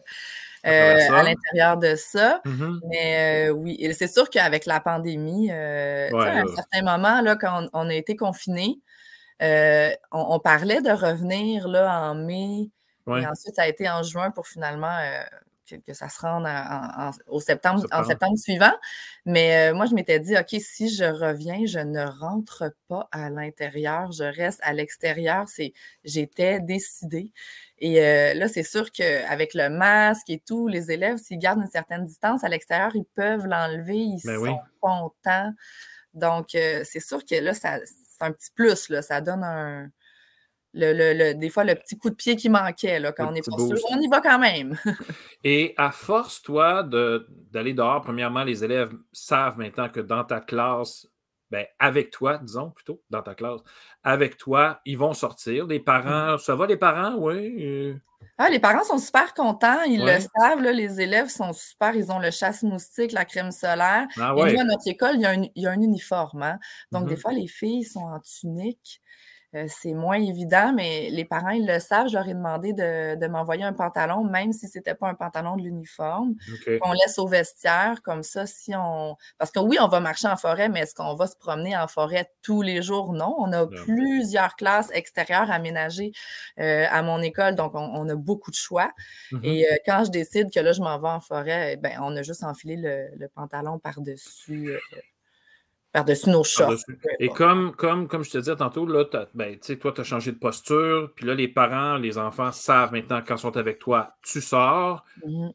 euh, à l'intérieur de ça. Mmh mais oui, c'est sûr qu'avec la pandémie, à un certain moment, là, quand on, a été confinés, on, parlait de revenir là, en mai. Et ensuite, ça a été en juin pour finalement que, ça se rende en, au septembre, en septembre suivant. Mais euh, moi, je m'étais dit, OK, si je reviens, je ne rentre pas à l'intérieur, je reste à l'extérieur. J'étais décidée. Et euh, là, c'est sûr qu'avec le masque et tout, les élèves, s'ils gardent une certaine distance à l'extérieur, ils peuvent l'enlever, ils ben sont contents. Donc, euh, c'est sûr que là, c'est un petit plus, là, ça donne un, le, des fois le petit coup de pied qui manquait là, quand on n'est pas sûr, on y va quand même. Et à force, toi, d'aller dehors, premièrement, les élèves savent maintenant que dans ta classe, ben, avec toi, disons plutôt, dans ta classe, avec toi, ils vont sortir. Les parents, ça va les parents, oui? Euh? Ah, les parents sont super contents, ils le savent, les élèves sont super, ils ont le chasse-moustique, la crème solaire. Ah, Et nous, à notre école, il y a un, uniforme. Hein. Donc, des mm-hmm. fois, les filles sont en tunique. Euh, c'est moins évident, mais les parents, ils le savent. Je leur ai demandé de, m'envoyer un pantalon, même si ce n'était pas un pantalon de l'uniforme, qu'on laisse au vestiaire. Comme ça, si on. Parce que oui, on va marcher en forêt, mais est-ce qu'on va se promener en forêt tous les jours? Non. On a plusieurs classes extérieures aménagées euh, à mon école, donc on, a beaucoup de choix. Mmh Et euh, quand je décide que là, je m'en vais en forêt, ben, on a juste enfilé le pantalon par-dessus par-dessus nos chats. Et comme, comme, comme je te disais tantôt, là, ben, toi, tu as changé de posture, puis là, les parents, les enfants savent maintenant quand ils sont avec toi, tu sors. Mm-hmm.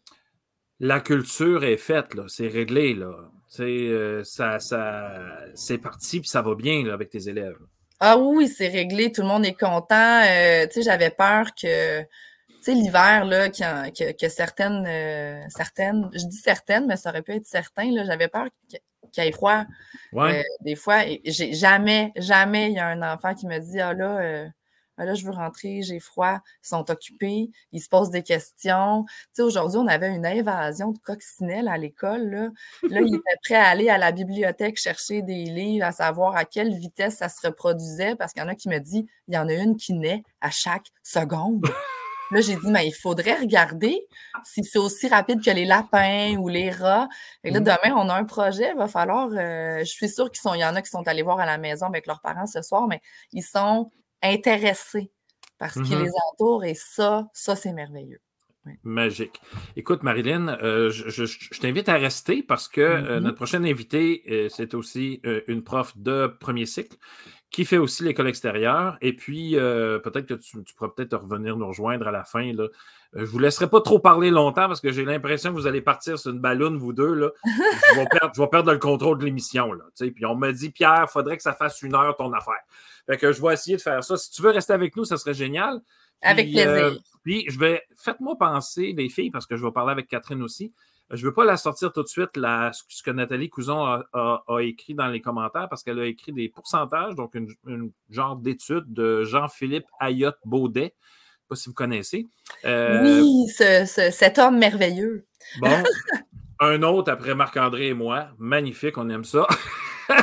La culture est faite, là, c'est réglé. Là. Euh, ça, ça, c'est parti, puis ça va bien là, avec tes élèves. Ah oui, c'est réglé, tout le monde est content. Euh, j'avais peur que l'hiver, là, que, que, certaines, euh, certaines, je dis certaines, mais ça aurait pu être certain, là, j'avais peur que, qu'il ait froid. Euh, des fois, j'ai jamais, jamais il y a un enfant qui me dit Ah là, euh, ah là, je veux rentrer, j'ai froid, ils sont occupés, ils se posent des questions. Tu sais, aujourd'hui, on avait une invasion de coccinelles à l'école. Là. là, ils étaient prêts à aller à la bibliothèque chercher des livres, à savoir à quelle vitesse ça se reproduisait, parce qu'il y en a qui me dit il y en a une qui naît à chaque seconde. Là, j'ai dit, mais il faudrait regarder si c'est aussi rapide que les lapins ou les rats. Et là, mmh. demain, on a un projet, il va falloir. Euh, je suis sûre qu'il y en a qui sont allés voir à la maison avec leurs parents ce soir, mais ils sont intéressés par ce qui mmh les entoure et ça, ça, c'est merveilleux. Magique. Écoute, Marilyn, euh, je, t'invite à rester parce que euh, mmh notre prochaine invitée, c'est aussi une prof de premier cycle qui fait aussi l'école extérieure. Et puis, euh, peut-être que tu, pourras peut-être revenir nous rejoindre à la fin. Là. Euh, je vous laisserai pas trop parler longtemps parce que j'ai l'impression que vous allez partir sur une ballonne, vous deux. Là. Je, vais perdre, le contrôle de l'émission. Puis on m'a dit, Pierre, il faudrait que ça fasse une heure ton affaire. Fait que je vais essayer de faire ça. Si tu veux rester avec nous, ça serait génial. avec plaisir. Euh, puis je vais, faites-moi penser, les filles, parce que je vais parler avec Catherine aussi. Je ne veux pas la sortir tout de suite, ce que Nathalie Couson a, écrit dans les commentaires, parce qu'elle a écrit des pourcentages, donc une, genre d'étude de Jean-Philippe Ayotte Baudet. Je ne sais pas si vous connaissez. Euh, oui, cet homme merveilleux. Bon, un autre après Marc-André et moi. Magnifique, on aime ça.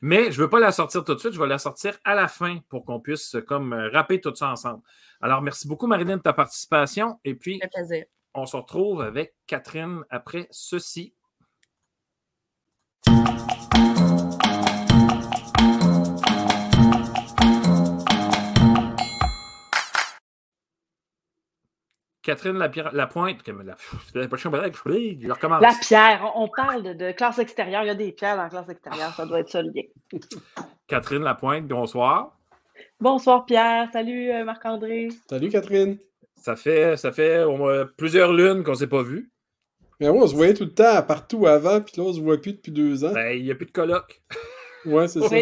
Mais je ne veux pas la sortir tout de suite, je vais la sortir à la fin pour qu'on puisse comme rapper tout ça ensemble. Alors, merci beaucoup, Marilyn, de ta participation. Et puis, plaisir. On se retrouve avec Catherine après ceci. Catherine la, la pointe. La, je recommence. La pierre. On parle de, classe extérieure. Il y a des pierres dans la classe extérieure. Ça doit être ça le lien. Catherine Lapointe, bonsoir. Bonsoir Pierre. Salut euh, Marc-André. Salut Catherine. Ça fait, ça fait plusieurs lunes qu'on ne s'est pas vus. Mais on se voyait tout le temps partout avant, puis là, on se voit plus depuis deux ans. Ben, il n'y a plus de colloque. Ouais, c'est ça.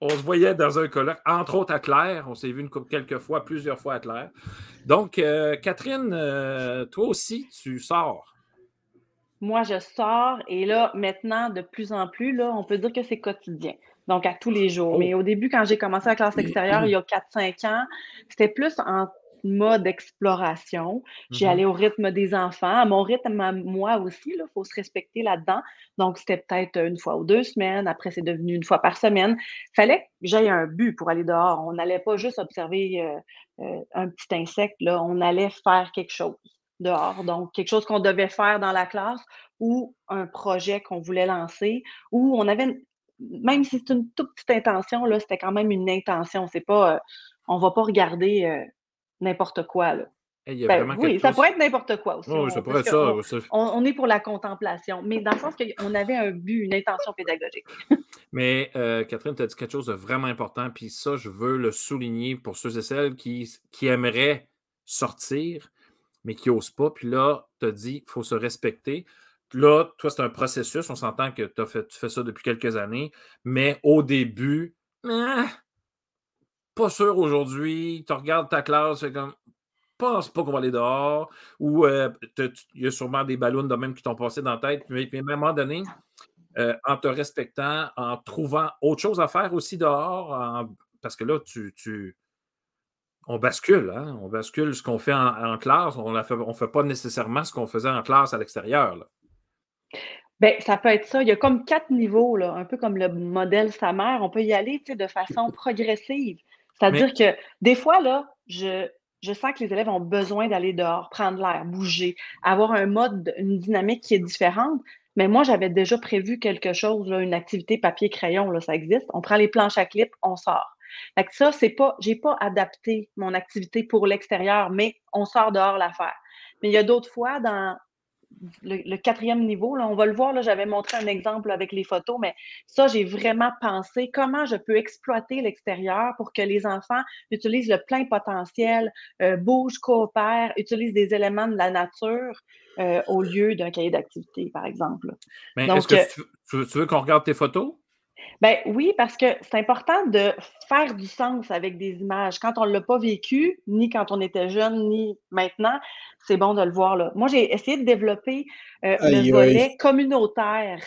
On, se voyait dans un colloque, entre autres à Claire. On s'est vu une quelques fois, plusieurs fois à Claire. Donc, euh, Catherine, euh, toi aussi, tu sors. Moi, je sors et là, maintenant, de plus en plus, là, on peut dire que c'est quotidien. Donc, à tous les jours. Oh. Mais au début, quand j'ai commencé la classe extérieure, il y a 4-5 ans, c'était plus en mode exploration. J'ai mm-hmm. allé au rythme des enfants, à mon rythme à moi aussi, il faut se respecter là-dedans. Donc, c'était peut-être une fois ou deux semaines, après c'est devenu une fois par semaine. Il fallait que j'aille un but pour aller dehors. On n'allait pas juste observer euh, euh, un petit insecte, là. on allait faire quelque chose dehors. Donc, quelque chose qu'on devait faire dans la classe ou un projet qu'on voulait lancer ou on avait, même si c'est une toute petite intention, là, c'était quand même une intention. C'est pas, euh, on va pas regarder n'importe quoi. Là. Ben oui, ça pourrait être n'importe quoi aussi. Oui, ça pourrait être ça. On, est pour la contemplation, mais dans le sens qu'on avait un but, une intention pédagogique. mais euh, Catherine, tu as dit quelque chose de vraiment important, puis ça, je veux le souligner pour ceux et celles qui, qui aimeraient sortir, mais qui n'osent pas. Puis là, tu as dit qu'il faut se respecter. Là, toi, c'est un processus. On s'entend que as fait, tu fais ça depuis quelques années, mais au début, ah, pas sûr aujourd'hui, tu regardes ta classe, c'est comme pense pas qu'on va aller dehors, ou euh, il y a sûrement des ballons de même qui t'ont passé dans la tête, mais, à un moment donné, euh, en te respectant, en trouvant autre chose à faire aussi dehors, parce que là, tu, on bascule, hein, on bascule ce qu'on fait en, classe, on ne fait, pas nécessairement ce qu'on faisait en classe à l'extérieur. Bien, ça peut être ça. Il y a comme quatre niveaux, là, un peu comme le modèle sa mère. On peut y aller de façon progressive. C'est-à-dire que des fois, là, je, je sens que les élèves ont besoin d'aller dehors, prendre l'air, bouger, avoir un mode, une dynamique qui est différente. Mais moi, j'avais déjà prévu quelque chose, une activité papier-crayon, là, ça existe. On prend les planches à clip, on sort. Fait que ça, c'est pas, j'ai pas adapté mon activité pour l'extérieur, mais on sort dehors la faire. Mais il y a d'autres fois dans, le, quatrième niveau, là, on va le voir, là, j'avais montré un exemple avec les photos, mais ça, j'ai vraiment pensé comment je peux exploiter l'extérieur pour que les enfants utilisent le plein potentiel, euh, bougent, coopèrent, utilisent des éléments de la nature euh, au lieu d'un cahier d'activité, par exemple. Mais est-ce que euh tu veux qu'on regarde tes photos? Ben oui, parce que c'est important de faire du sens avec des images. Quand on ne l'a pas vécu, ni quand on était jeune, ni maintenant, c'est bon de le voir là. Moi, j'ai essayé de développer euh, le volet communautaire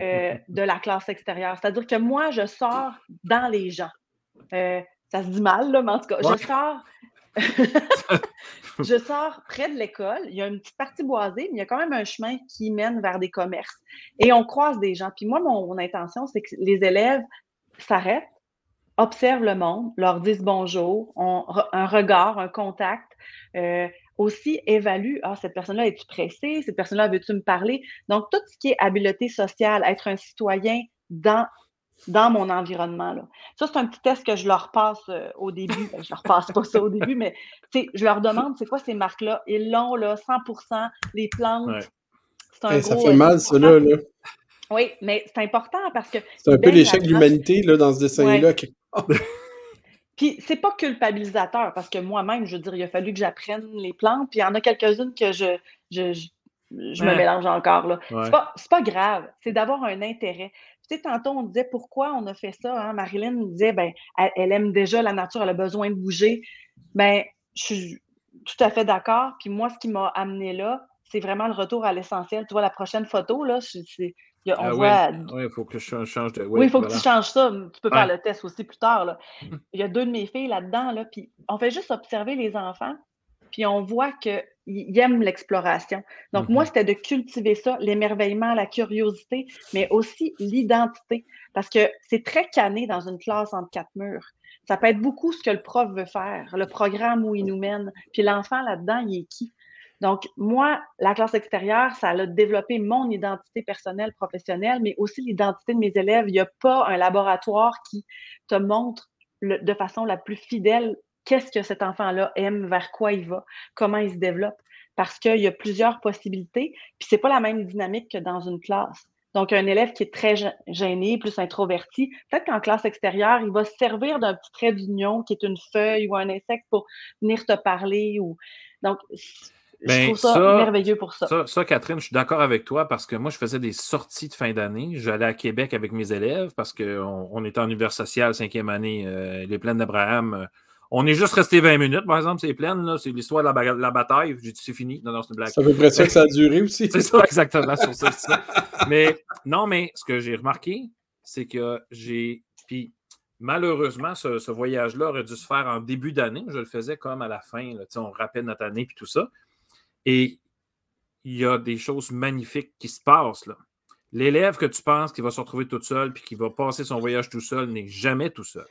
euh, de la classe extérieure. C'est-à-dire que moi, je sors dans les gens. Euh, ça se dit mal, là, mais en tout cas, je sors je sors près de l'école. Il y a une petite partie boisée, mais il y a quand même un chemin qui mène vers des commerces. Et on croise des gens. Puis moi, mon, intention, c'est que les élèves s'arrêtent, observent le monde, leur disent bonjour, ont un regard, un contact. Euh, aussi évaluent, ah, cette personne-là, est tu pressée? Cette personne-là, veux-tu me parler? Donc, tout ce qui est habileté sociale, être un citoyen dans dans mon environnement. Là. Ça, c'est un petit test que je leur passe euh, au début. Ben, je leur passe pas ça au début, mais je leur demande c'est quoi ces marques-là? Ils l'ont, là, 100 les plantes. C'est un ça fait mal, ça, là. Oui, mais c'est important parce que. C'est un peu l'échec de l'humanité dans ce dessin-là. Puis c'est pas culpabilisateur parce que moi-même, je veux dire, il a fallu que j'apprenne les plantes. Puis il y en a quelques-unes que je, je, je, me mélange encore. là. C'est pas, pas, grave. C'est d'avoir un intérêt. Tu sais, tantôt, on disait pourquoi on a fait ça. Hein? Marilyn disait, ben, elle, aime déjà la nature, elle a besoin de bouger. Ben, je suis tout à fait d'accord. Puis moi, ce qui m'a amené là, c'est vraiment le retour à l'essentiel. Tu vois, la prochaine photo, là, c'est, on ah voit. Oui, il faut que je change de. Oui, il faut que tu changes ça. Tu peux faire le test aussi plus tard. Là. Il y a deux de mes filles là-dedans, là, puis on fait juste observer les enfants, puis on voit qu'ils aiment l'exploration. Donc, moi, mm-hmm. c'était de cultiver ça, l'émerveillement, la curiosité, mais aussi l'identité, parce que c'est très canné dans une classe entre quatre murs. Ça peut être beaucoup ce que le prof veut faire, le programme où il nous mène, puis l'enfant là-dedans, il est qui? Donc, moi, la classe extérieure, ça a développé mon identité personnelle, professionnelle, mais aussi l'identité de mes élèves. Il n'y a pas un laboratoire qui te montre de façon la plus fidèle qu'est-ce que cet enfant-là aime, vers quoi il va, comment il se développe, parce qu'il y a plusieurs possibilités, puis c'est pas la même dynamique que dans une classe. Donc, un élève qui est très gêné, plus introverti, peut-être qu'en classe extérieure, il va se servir d'un petit trait d'union qui est une feuille ou un insecte pour venir te parler. Ou... Donc, je ben, trouve ça, merveilleux pour ça. ça. Catherine, je suis d'accord avec toi parce que moi, je faisais des sorties de fin d'année. J'allais à Québec avec mes élèves parce qu'on on était en univers social, cinquième année, euh, les plaines d'Abraham. Euh, on est juste resté 20 minutes, par exemple, c'est plein, c'est l'histoire de la, bataille. J'ai dit, c'est fini. Non, non, c'est une blague. C'est à peu près ça que ça a duré aussi. c'est ça, exactement, sur ça, Mais non, mais ce que j'ai remarqué, c'est que j'ai. Puis malheureusement, ce, voyage-là aurait dû se faire en début d'année. Je le faisais comme à la fin. Là, on rappelle notre année puis tout ça. Et il y a des choses magnifiques qui se passent là. L'élève que tu penses qu'il va se retrouver tout seul puis qui va passer son voyage tout seul n'est jamais tout seul.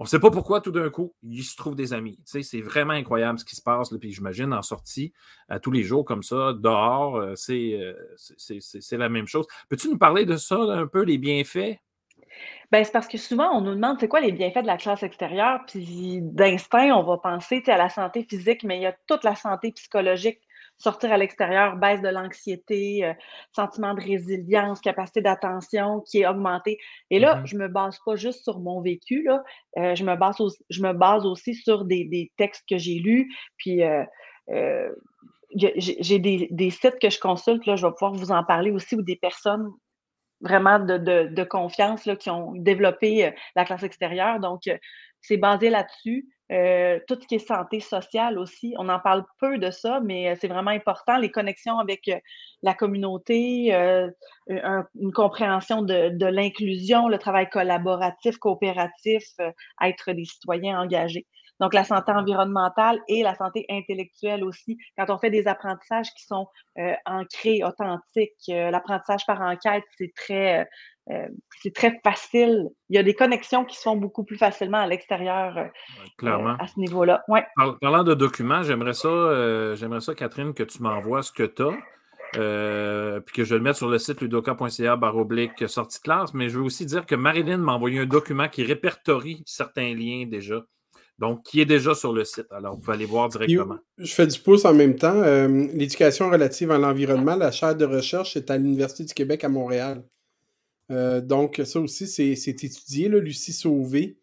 On ne sait pas pourquoi, tout d'un coup, il se trouve des amis. C'est vraiment incroyable ce qui se passe. puis j'imagine en sortie, à tous les jours comme ça, dehors, euh, euh, c'est la même chose. Peux-tu nous parler de ça un peu, les bienfaits? Ben, c'est parce que souvent, on nous demande c'est quoi les bienfaits de la classe extérieure, puis d'instinct, on va penser à la santé physique, mais il y a toute la santé psychologique sortir à l'extérieur, baisse de l'anxiété, euh, sentiment de résilience, capacité d'attention qui est augmentée. Et là, mm-hmm. je me base pas juste sur mon vécu, là, euh, je, me base aussi, je me base aussi sur des, textes que j'ai lus, puis euh, j'ai des, sites que je consulte, là, je vais pouvoir vous en parler aussi, ou des personnes vraiment de, de confiance là, qui ont développé la classe extérieure. Donc, c'est basé là-dessus. Euh, tout ce qui est santé sociale aussi. On en parle peu de ça, mais euh, c'est vraiment important. Les connexions avec euh, la communauté, une compréhension de, de l'inclusion, le travail collaboratif, coopératif, être des citoyens engagés. Donc, la santé environnementale et la santé intellectuelle aussi. Quand on fait des apprentissages qui sont ancrés, authentiques, l'apprentissage par enquête, c'est très euh, c'est très facile. Il y a des connexions qui se font beaucoup plus facilement à l'extérieur euh, Clairement. à ce niveau-là. Ouais. Parlant de documents, j'aimerais ça, euh, j'aimerais ça, Catherine, que tu m'envoies ce que tu as. puis que je le mette sur le site ludoka.ca baroblique sortie classe, mais je veux aussi dire que Marilyn m'a envoyé un document qui répertorie certains liens déjà, donc qui est déjà sur le site. Alors, vous pouvez aller voir directement. Je fais du pouce en même temps. L'éducation relative à l'environnement, la chaire de recherche est à l'Université du Québec à Montréal. Euh, donc, ça aussi, c'est étudié. Là, Lucie Sauvé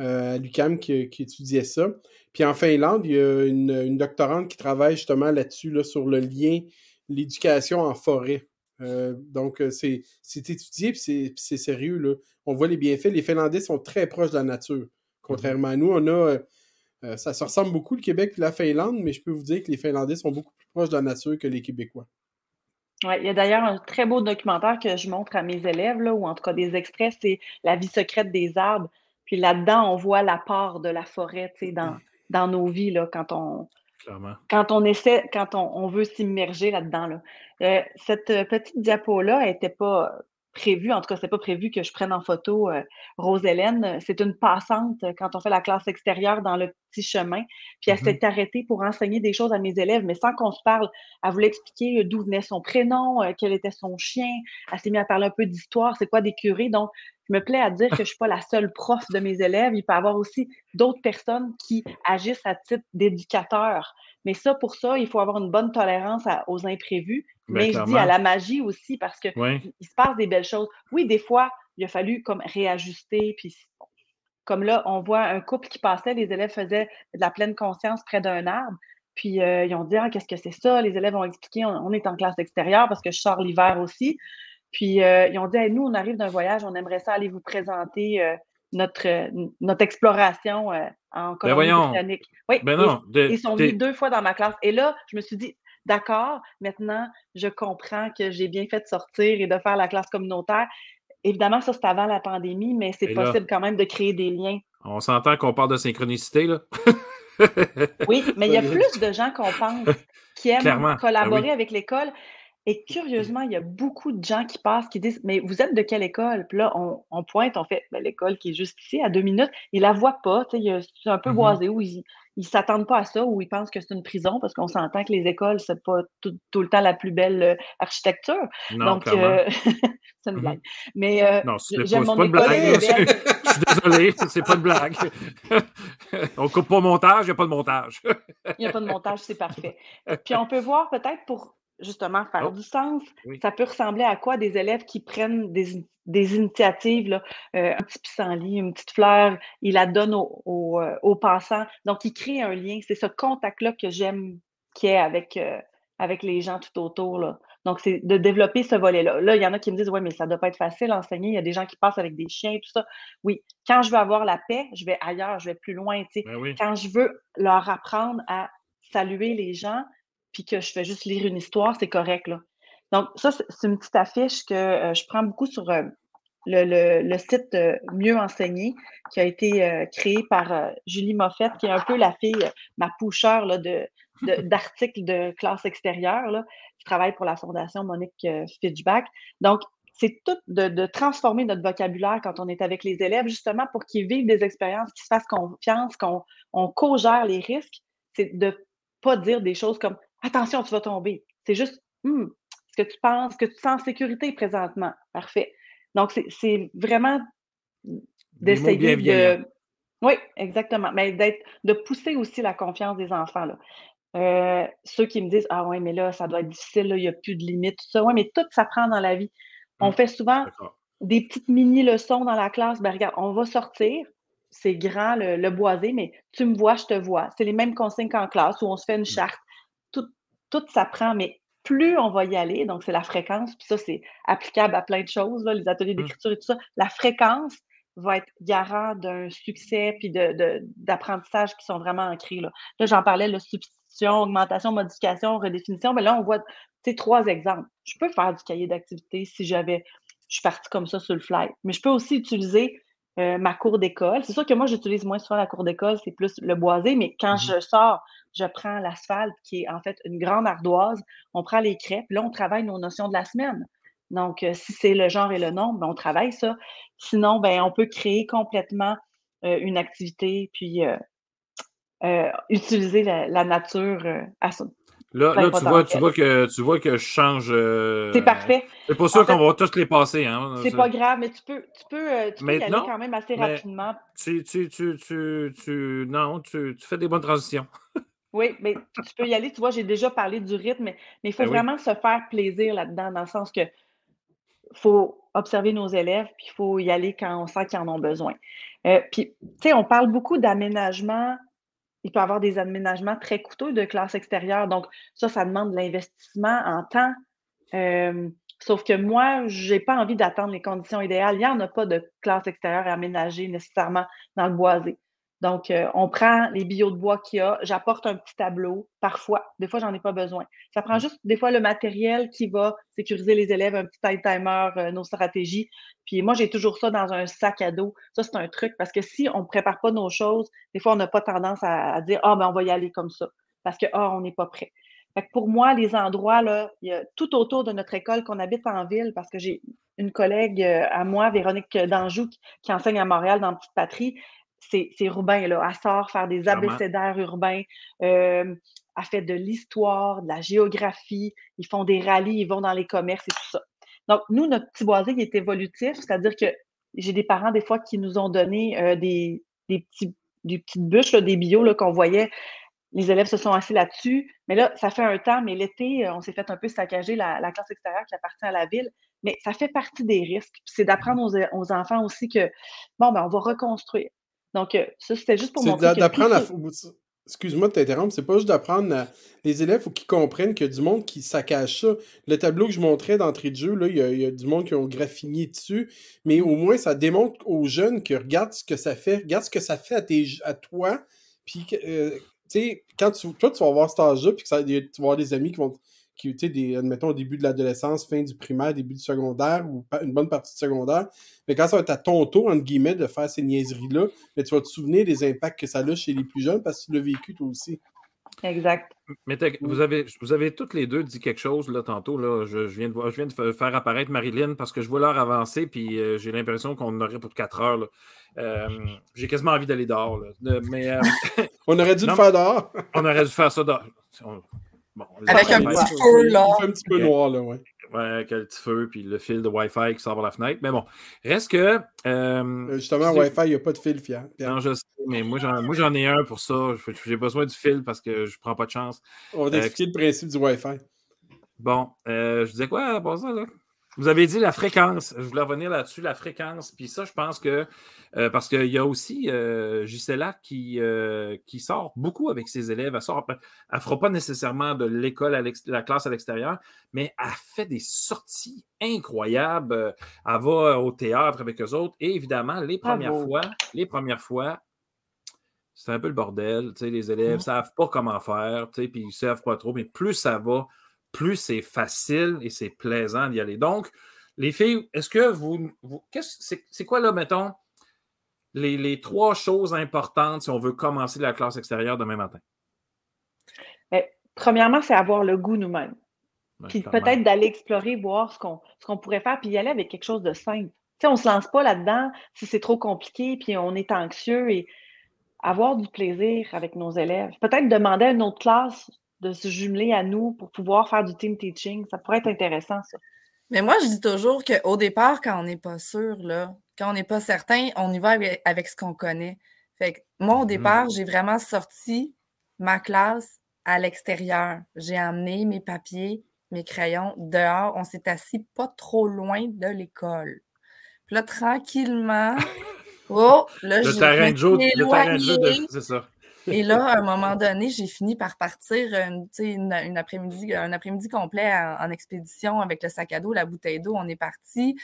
euh, l'UCAM qui, étudiait ça. Puis en Finlande, il y a une, doctorante qui travaille justement là-dessus, là, sur le lien, l'éducation en forêt. Euh, donc, c'est étudié puis c'est sérieux. Là. On voit les bienfaits. Les Finlandais sont très proches de la nature. Contrairement à nous, on a. ça se ressemble beaucoup le Québec et la Finlande, mais je peux vous dire que les Finlandais sont beaucoup plus proches de la nature que les Québécois il y a d'ailleurs un très beau documentaire que je montre à mes élèves, là, ou en tout cas des extraits, c'est La vie secrète des arbres. Puis là-dedans, on voit la part de la forêt dans, dans nos vies là, quand on, quand on essaie, quand on, veut s'immerger là-dedans. Là. Euh, cette petite diapo-là n'était pas prévu, en tout cas, c'est pas prévu que je prenne en photo euh, Rose-Hélène. C'est une passante euh, quand on fait la classe extérieure dans le petit chemin. Puis elle mm-hmm. s'est arrêtée pour enseigner des choses à mes élèves, mais sans qu'on se parle. Elle voulait expliquer euh, d'où venait son prénom, quel était son chien. Elle s'est mise à parler un peu d'histoire, c'est quoi des curés. Donc, je me plais à dire que je suis pas la seule prof de mes élèves. Il peut y avoir aussi d'autres personnes qui agissent à titre d'éducateur. Mais ça, pour ça, il faut avoir une bonne tolérance aux imprévus. Mais je dis à la magie aussi parce que il, se passe des belles choses. Oui, des fois, il a fallu comme réajuster. Puis comme là, on voit un couple qui passait, les élèves faisaient de la pleine conscience près d'un arbre. Puis euh, ils ont dit ah, qu'est-ce que c'est ça? Les élèves ont expliqué on, est en classe extérieure parce que je sors l'hiver aussi. Puis euh, ils ont dit nous, on arrive d'un voyage, on aimerait ça aller vous présenter euh, notre, notre exploration en ben Colombie-Britannique. Oui, ben ils sont venus deux fois dans ma classe. Et là, je me suis dit, d'accord, maintenant, je comprends que j'ai bien fait de sortir et de faire la classe communautaire. Évidemment, ça, c'est avant la pandémie, mais c'est possible quand même de créer des liens. On s'entend qu'on parle de synchronicité, là. oui, mais il y a plus de gens qu'on pense qui aiment ben collaborer avec l'école. Et curieusement, il y a beaucoup de gens qui passent, qui disent Mais vous êtes de quelle école? Puis là, on, pointe, on fait ben, l'école qui est juste ici, à deux minutes. Ils la voient pas. C'est un peu mm-hmm. boisé où ils ne s'attendent pas à ça, ou ils pensent que c'est une prison, parce qu'on s'entend que les écoles, c'est pas tout, le temps la plus belle euh, architecture. Donc, euh, c'est une mm-hmm. blague. Mais euh, non, c'est pas, pas, une blague. Je suis désolé, c'est pas une blague. on coupe pas au montage, il n'y a pas de montage. Il n'y a pas de montage, c'est parfait. Puis on peut voir peut-être pour justement faire oh. du sens. Ça peut ressembler à quoi? Des élèves qui prennent des, initiatives, là, euh, un petit pissenlit, une petite fleur, ils la donnent aux au, passants. Donc, ils créent un lien. C'est ce contact-là que j'aime qu'il y ait avec, avec les gens tout autour. Là. Donc, c'est de développer ce volet-là. Là, il y en a qui me disent, oui, mais ça ne doit pas être facile enseigner. Il y a des gens qui passent avec des chiens, tout ça. Oui, quand je veux avoir la paix, je vais ailleurs, je vais plus loin. Ben quand je veux leur apprendre à saluer les gens, puis que je fais juste lire une histoire, c'est correct. Là. Donc, ça, c'est une petite affiche que euh, je prends beaucoup sur euh, le, site euh, Mieux enseigner, qui a été créé par Julie Moffett, qui est un peu la fille, ma poucheur là, de, d'articles de, classe extérieure, là, qui travaille pour la Fondation Monique Fitchback. Donc, c'est tout de, transformer notre vocabulaire quand on est avec les élèves, justement pour qu'ils vivent des expériences, qu'ils se fassent confiance, qu'on on co-gère les risques. C'est de pas dire des choses comme attention, tu vas tomber. C'est juste, hum, ce que tu penses, que tu sens en sécurité présentement. Parfait. Donc, c'est vraiment d'essayer de. Oui, exactement. Mais d'être, de pousser aussi la confiance des enfants. Là. Euh, ceux qui me disent Ah ouais, mais là, ça doit être difficile, il n'y a plus de limites, tout ça. Oui, mais tout s'apprend dans la vie. On mmh. fait souvent des petites mini-leçons dans la classe. Ben, regarde, on va sortir, c'est grand le, boisé, mais tu me vois, je te vois. C'est les mêmes consignes qu'en classe où on se fait une mmh. charte tout s'apprend, mais plus on va y aller, donc c'est la fréquence, puis ça, c'est applicable à plein de choses, les ateliers mmh. d'écriture et tout ça, la fréquence va être garant d'un succès puis d'apprentissage de, qui sont vraiment ancrés. Là, là j'en parlais, la substitution, augmentation, modification, redéfinition, mais là, on voit trois exemples. Je peux faire du cahier d'activité si j'avais, je suis partie comme ça sur le fly, mais je peux aussi utiliser euh, ma cour d'école. C'est sûr que moi, j'utilise moins souvent la cour d'école, c'est plus le boisé, mais quand mmh je sors, je prends l'asphalte, qui est en fait une grande ardoise, on prend les crêpes, là, on travaille nos notions de la semaine. Donc, euh, si c'est le genre et le nombre, ben, on travaille ça. Sinon, ben, on peut créer complètement euh, une activité, puis utiliser la, la nature à ça. Là, là tu, vois, tu, vois que, tu vois que je change. Euh, c'est parfait. C'est pas sûr qu'on va tous les passer. Hein, c'est pas grave, mais tu peux, tu peux, euh, peux y aller quand même assez rapidement. Tu, tu, tu, tu, non, tu, tu fais des bonnes transitions. oui, mais tu peux y aller. Tu vois, j'ai déjà parlé du rythme, mais il faut ben vraiment se faire plaisir là-dedans, dans le sens que faut observer nos élèves, puis il faut y aller quand on sent qu'ils en ont besoin. Euh, puis, tu sais, on parle beaucoup d'aménagement il peut y avoir des aménagements très coûteux de classe extérieure. Donc, ça, ça demande de l'investissement en temps. Euh, sauf que moi, je n'ai pas envie d'attendre les conditions idéales. Il n'y en a pas de classe extérieure aménagée nécessairement dans le boisé. Donc, euh, on prend les billots de bois qu'il y a, j'apporte un petit tableau, parfois, des fois, j'en ai pas besoin. Ça prend mmh. juste des fois le matériel qui va sécuriser les élèves, un petit time timer, euh, nos stratégies. Puis moi, j'ai toujours ça dans un sac à dos. Ça, c'est un truc parce que si on ne prépare pas nos choses, des fois, on n'a pas tendance à, dire Ah, ben, on va y aller comme ça parce que ah, on n'est pas prêt. Fait pour moi, les endroits, là, il y a tout autour de notre école qu'on habite en ville, parce que j'ai une collègue euh, à moi, Véronique Danjou, qui enseigne à Montréal dans Petite Patrie c'est urbain. Là. Elle sort faire des abécédaires urbains. Euh, elle fait de l'histoire, de la géographie. Ils font des rallyes, ils vont dans les commerces et tout ça. Donc, nous, notre petit boisé, il est évolutif, c'est-à-dire que j'ai des parents, des fois, qui nous ont donné euh, des, petits, des petites bûches, des bio qu'on voyait. Les élèves se sont assis là-dessus. Mais là, ça fait un temps, mais l'été, euh, on s'est fait un peu saccager la, classe extérieure qui appartient à la ville. Mais ça fait partie des risques. C'est d'apprendre aux, aux, enfants aussi que, bon, ben, on va reconstruire. Donc, euh, ça, c'était juste pour montrer. C'est d'apprendre à. Excuse-moi de t'interrompre, c'est pas juste d'apprendre Les élèves, il faut qu'ils comprennent qu'il y a du monde qui saccage ça. Le tableau que je montrais d'entrée de jeu, là, il y, a, du monde qui ont graffiné dessus, mais au moins, ça démontre aux jeunes que regarde ce que ça fait, regarde ce que ça fait à, tes, à toi, puis, euh, tu sais, quand tu, toi, tu vas voir cet âge-là, puis que ça, tu vas avoir des amis qui vont qui, tu sais, des, admettons, au début de l'adolescence, fin du primaire, début du secondaire, ou une bonne partie du secondaire. Mais quand ça va être à ton tour, entre guillemets, de faire ces niaiseries-là, tu vas te souvenir des impacts que ça a chez les plus jeunes parce que tu l'as vécu toi aussi. Exact. Mais vous avez, vous avez toutes les deux dit quelque chose là, tantôt. Là. Je, viens de, je viens de faire apparaître Marilyn parce que je vois l'heure avancer puis euh, j'ai l'impression qu'on aurait pour quatre heures. Euh, j'ai quasiment envie d'aller dehors. Mais, euh, on aurait dû le faire dehors. on aurait dû faire ça dehors. Avec un petit feu, là. Un petit peu noir, là, ouais. Ouais, avec le petit feu, puis le fil de Wi-Fi qui sort par la fenêtre. Mais bon, reste que. Euh, justement, Wi-Fi, il n'y a pas de fil fier. Non, je sais, mais moi, j'en ai un pour ça. J'ai besoin du fil parce que je ne prends pas de chance. On va euh, expliquer le principe du Wi-Fi. Bon, je disais quoi pour ça, là? Vous avez dit la fréquence. Je voulais revenir là-dessus, la fréquence. Puis ça, je pense que, euh, parce qu'il y a aussi euh, Gisela qui, euh, qui sort beaucoup avec ses élèves. Elle ne elle fera pas nécessairement de l'école à la classe à l'extérieur, mais elle fait des sorties incroyables. Elle va au théâtre avec eux autres. Et évidemment, les premières fois, les premières fois, c'est un peu le bordel. Les élèves ne mmh. savent pas comment faire, puis ils ne savent pas trop, mais plus ça va, plus c'est facile et c'est plaisant d'y aller. Donc, les filles, est-ce que vous. c'est, quoi là, mettons, les, trois choses importantes si on veut commencer la classe extérieure demain matin? Ben, premièrement, c'est avoir le goût nous-mêmes. puis peut-être d'aller explorer, voir ce qu'on, pourrait faire, puis y aller avec quelque chose de simple. on ne se lance pas là-dedans si c'est trop compliqué, puis on est anxieux et avoir du plaisir avec nos élèves. Peut-être demander à une autre classe de se jumeler à nous pour pouvoir faire du team teaching. Ça pourrait être intéressant, ça. Mais moi, je dis toujours qu'au départ, quand on n'est pas sûr, là, quand on n'est pas certain, on y va avec, ce qu'on connaît. Fait que moi, au mm-hmm. départ, j'ai vraiment sorti ma classe à l'extérieur. J'ai amené mes papiers, mes crayons dehors. On s'est assis pas trop loin de l'école. Puis là, tranquillement, oh, là, le terrain de jeu, le terrain de jeu, c'est ça. Et là, à un moment donné, j'ai fini par partir une, après-midi, un après-midi complet en, expédition avec le sac à dos, la bouteille d'eau. On est parti.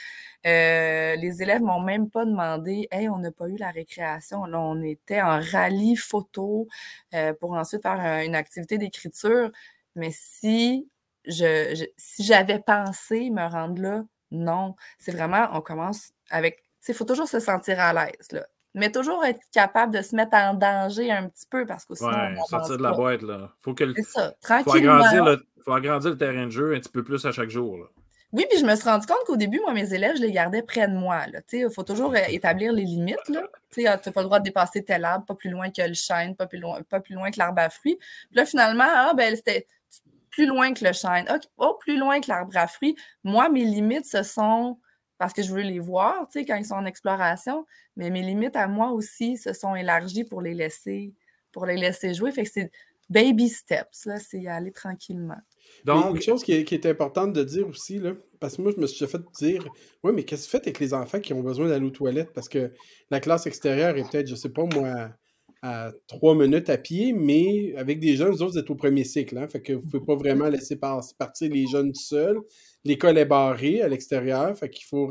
Euh, les élèves m'ont même pas demandé Hey, on n'a pas eu la récréation. Là, on était en rallye photo euh, pour ensuite faire une activité d'écriture. Mais si je, si j'avais pensé me rendre là, non. C'est vraiment, on commence avec. Il faut toujours se sentir à l'aise. Mais toujours être capable de se mettre en danger un petit peu parce que sinon. Ouais, sortir de la boîte, là. Faut que C'est ça, tranquillement. Faut agrandir, le, faut agrandir le terrain de jeu un petit peu plus à chaque jour. Là. Oui, puis je me suis rendu compte qu'au début, moi, mes élèves, je les gardais près de moi. Il faut toujours euh, établir les limites. Tu n'as pas le droit de dépasser tel arbre, pas plus loin que le chêne, pas plus loin, pas plus loin que l'arbre à fruits. Puis là, finalement, ah, ben, c'était plus loin que le chêne. oh, plus loin que l'arbre à fruits. Moi, mes limites, ce sont parce que je veux les voir, tu sais, quand ils sont en exploration. Mais mes limites à moi aussi se sont élargies pour les laisser, pour les laisser jouer. Fait que c'est baby steps, là, c'est aller tranquillement. Donc, une chose qui est, importante de dire aussi, là, parce que moi, je me suis fait dire, oui, mais qu'est-ce que vous faites avec les enfants qui ont besoin d'aller aux toilettes? Parce que la classe extérieure est peut-être, je sais pas moi, à trois minutes à pied, mais avec des jeunes, vous autres, vous êtes au premier cycle. Hein, fait que vous ne pouvez pas vraiment laisser partir les jeunes seuls. L'école est barrée à l'extérieur, fait qu'il faut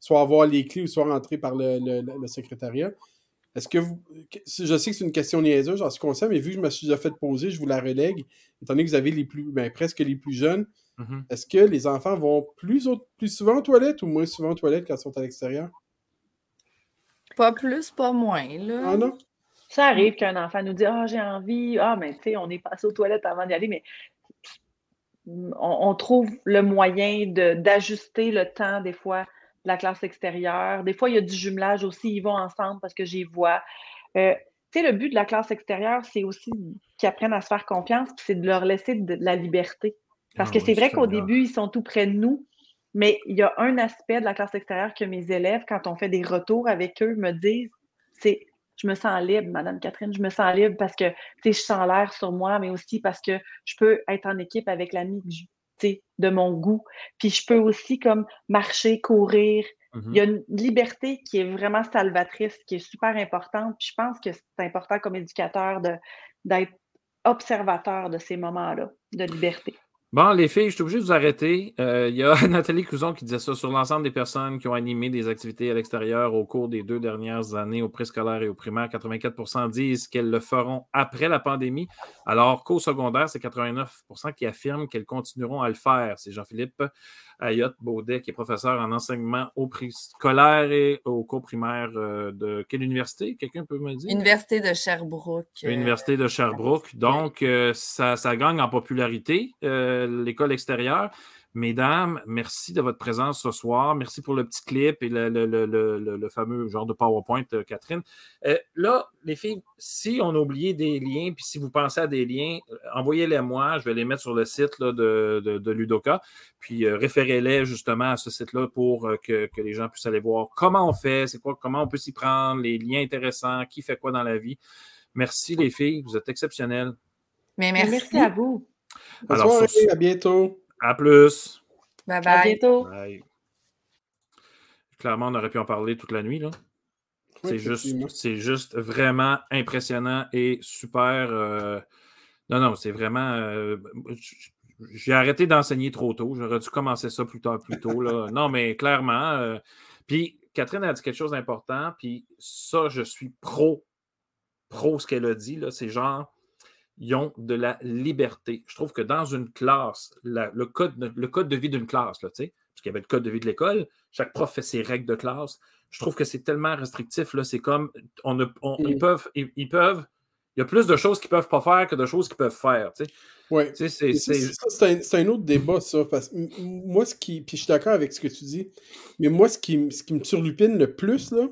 soit avoir les clés ou soit rentrer par le, secrétariat. Est-ce que vous. Je sais que c'est une question niaiseuse, j'en suis conscient, mais vu que je me suis déjà fait poser, je vous la relègue. Étant donné que vous avez les plus. Ben, presque les plus jeunes, mm-hmm. est-ce que les enfants vont plus, plus souvent aux toilettes ou moins souvent aux toilettes quand ils sont à l'extérieur? Pas plus, pas moins. Là. Ah non? Ça arrive qu'un enfant nous dise Ah, j'ai envie, ah, mais tu sais, on est passé aux toilettes avant d'y aller, mais on, trouve le moyen d'ajuster le temps, des fois, de la classe extérieure. Des fois, il y a du jumelage aussi, ils vont ensemble parce que j'y vois. Euh, tu sais, le but de la classe extérieure, c'est aussi qu'ils apprennent à se faire confiance, puis c'est de leur laisser de, la liberté. Parce que ah c'est vrai qu'au début, ils sont tout près de nous, mais il y a un aspect de la classe extérieure que mes élèves, quand on fait des retours avec eux, me disent, c'est je me sens libre, Madame Catherine, je me sens libre parce que je sens l'air sur moi, mais aussi parce que je peux être en équipe avec l'ami de mon goût. Puis je peux aussi comme marcher, courir. Mm-hmm. Il y a une liberté qui est vraiment salvatrice, qui est super importante. Puis je pense que c'est important comme éducateur d'être observateur de ces moments-là de liberté. Bon, les filles, je suis obligé de vous arrêter. Euh, il y a Nathalie Couson qui disait ça sur l'ensemble des personnes qui ont animé des activités à l'extérieur au cours des deux dernières années au préscolaire et au primaire. 84% disent qu'elles le feront après la pandémie, alors qu'au secondaire, c'est 89% qui affirment qu'elles continueront à le faire. C'est Jean-Philippe Ayotte Baudet, qui est professeur en enseignement au scolaire et au cours primaire euh, de quelle université? Quelqu'un peut me dire? Université de Sherbrooke. Euh, université de Sherbrooke. Donc, euh, ça, ça, gagne en popularité, l'école extérieure. Mesdames, merci de votre présence ce soir. Merci pour le petit clip et le, fameux genre de PowerPoint, euh, Catherine. Euh, là, les filles, si on a oublié des liens, puis si vous pensez à des liens, euh, envoyez-les moi. Je vais les mettre sur le site de, Ludoka. Puis référez-les justement à ce site-là pour que, les gens puissent aller voir comment on fait, c'est quoi, comment on peut s'y prendre, les liens intéressants, qui fait quoi dans la vie. Merci les filles, vous êtes exceptionnelles. Mais merci, à vous. Bonsoir, à bientôt. À plus. Bye bye. À bientôt. Clairement, on aurait pu en parler toute la nuit. Là. c'est, juste, c'est juste vraiment impressionnant et super. Euh, non, non, c'est vraiment. Euh, j'ai arrêté d'enseigner trop tôt. J'aurais dû commencer ça plus tard, plus tôt. Là. Non, mais clairement. Euh, puis Catherine a dit quelque chose d'important. Puis ça, je suis pro, pro ce qu'elle a dit. Là, c'est genre ils ont de la liberté. Je trouve que dans une classe, le, code, le code de vie d'une classe, là, parce qu'il y avait le code de vie de l'école, chaque prof fait ses règles de classe. Je trouve que c'est tellement restrictif. C'est comme on, ils, mm. peuvent, ils, peuvent. Il y a plus de choses qu'ils ne peuvent pas faire que de choses qu'ils peuvent faire. Oui. C'est un, autre débat, ça. Parce moi, ce qui. Puis je suis d'accord avec ce que tu dis. Mais moi, ce qui, ce qui me surlupine le plus, là,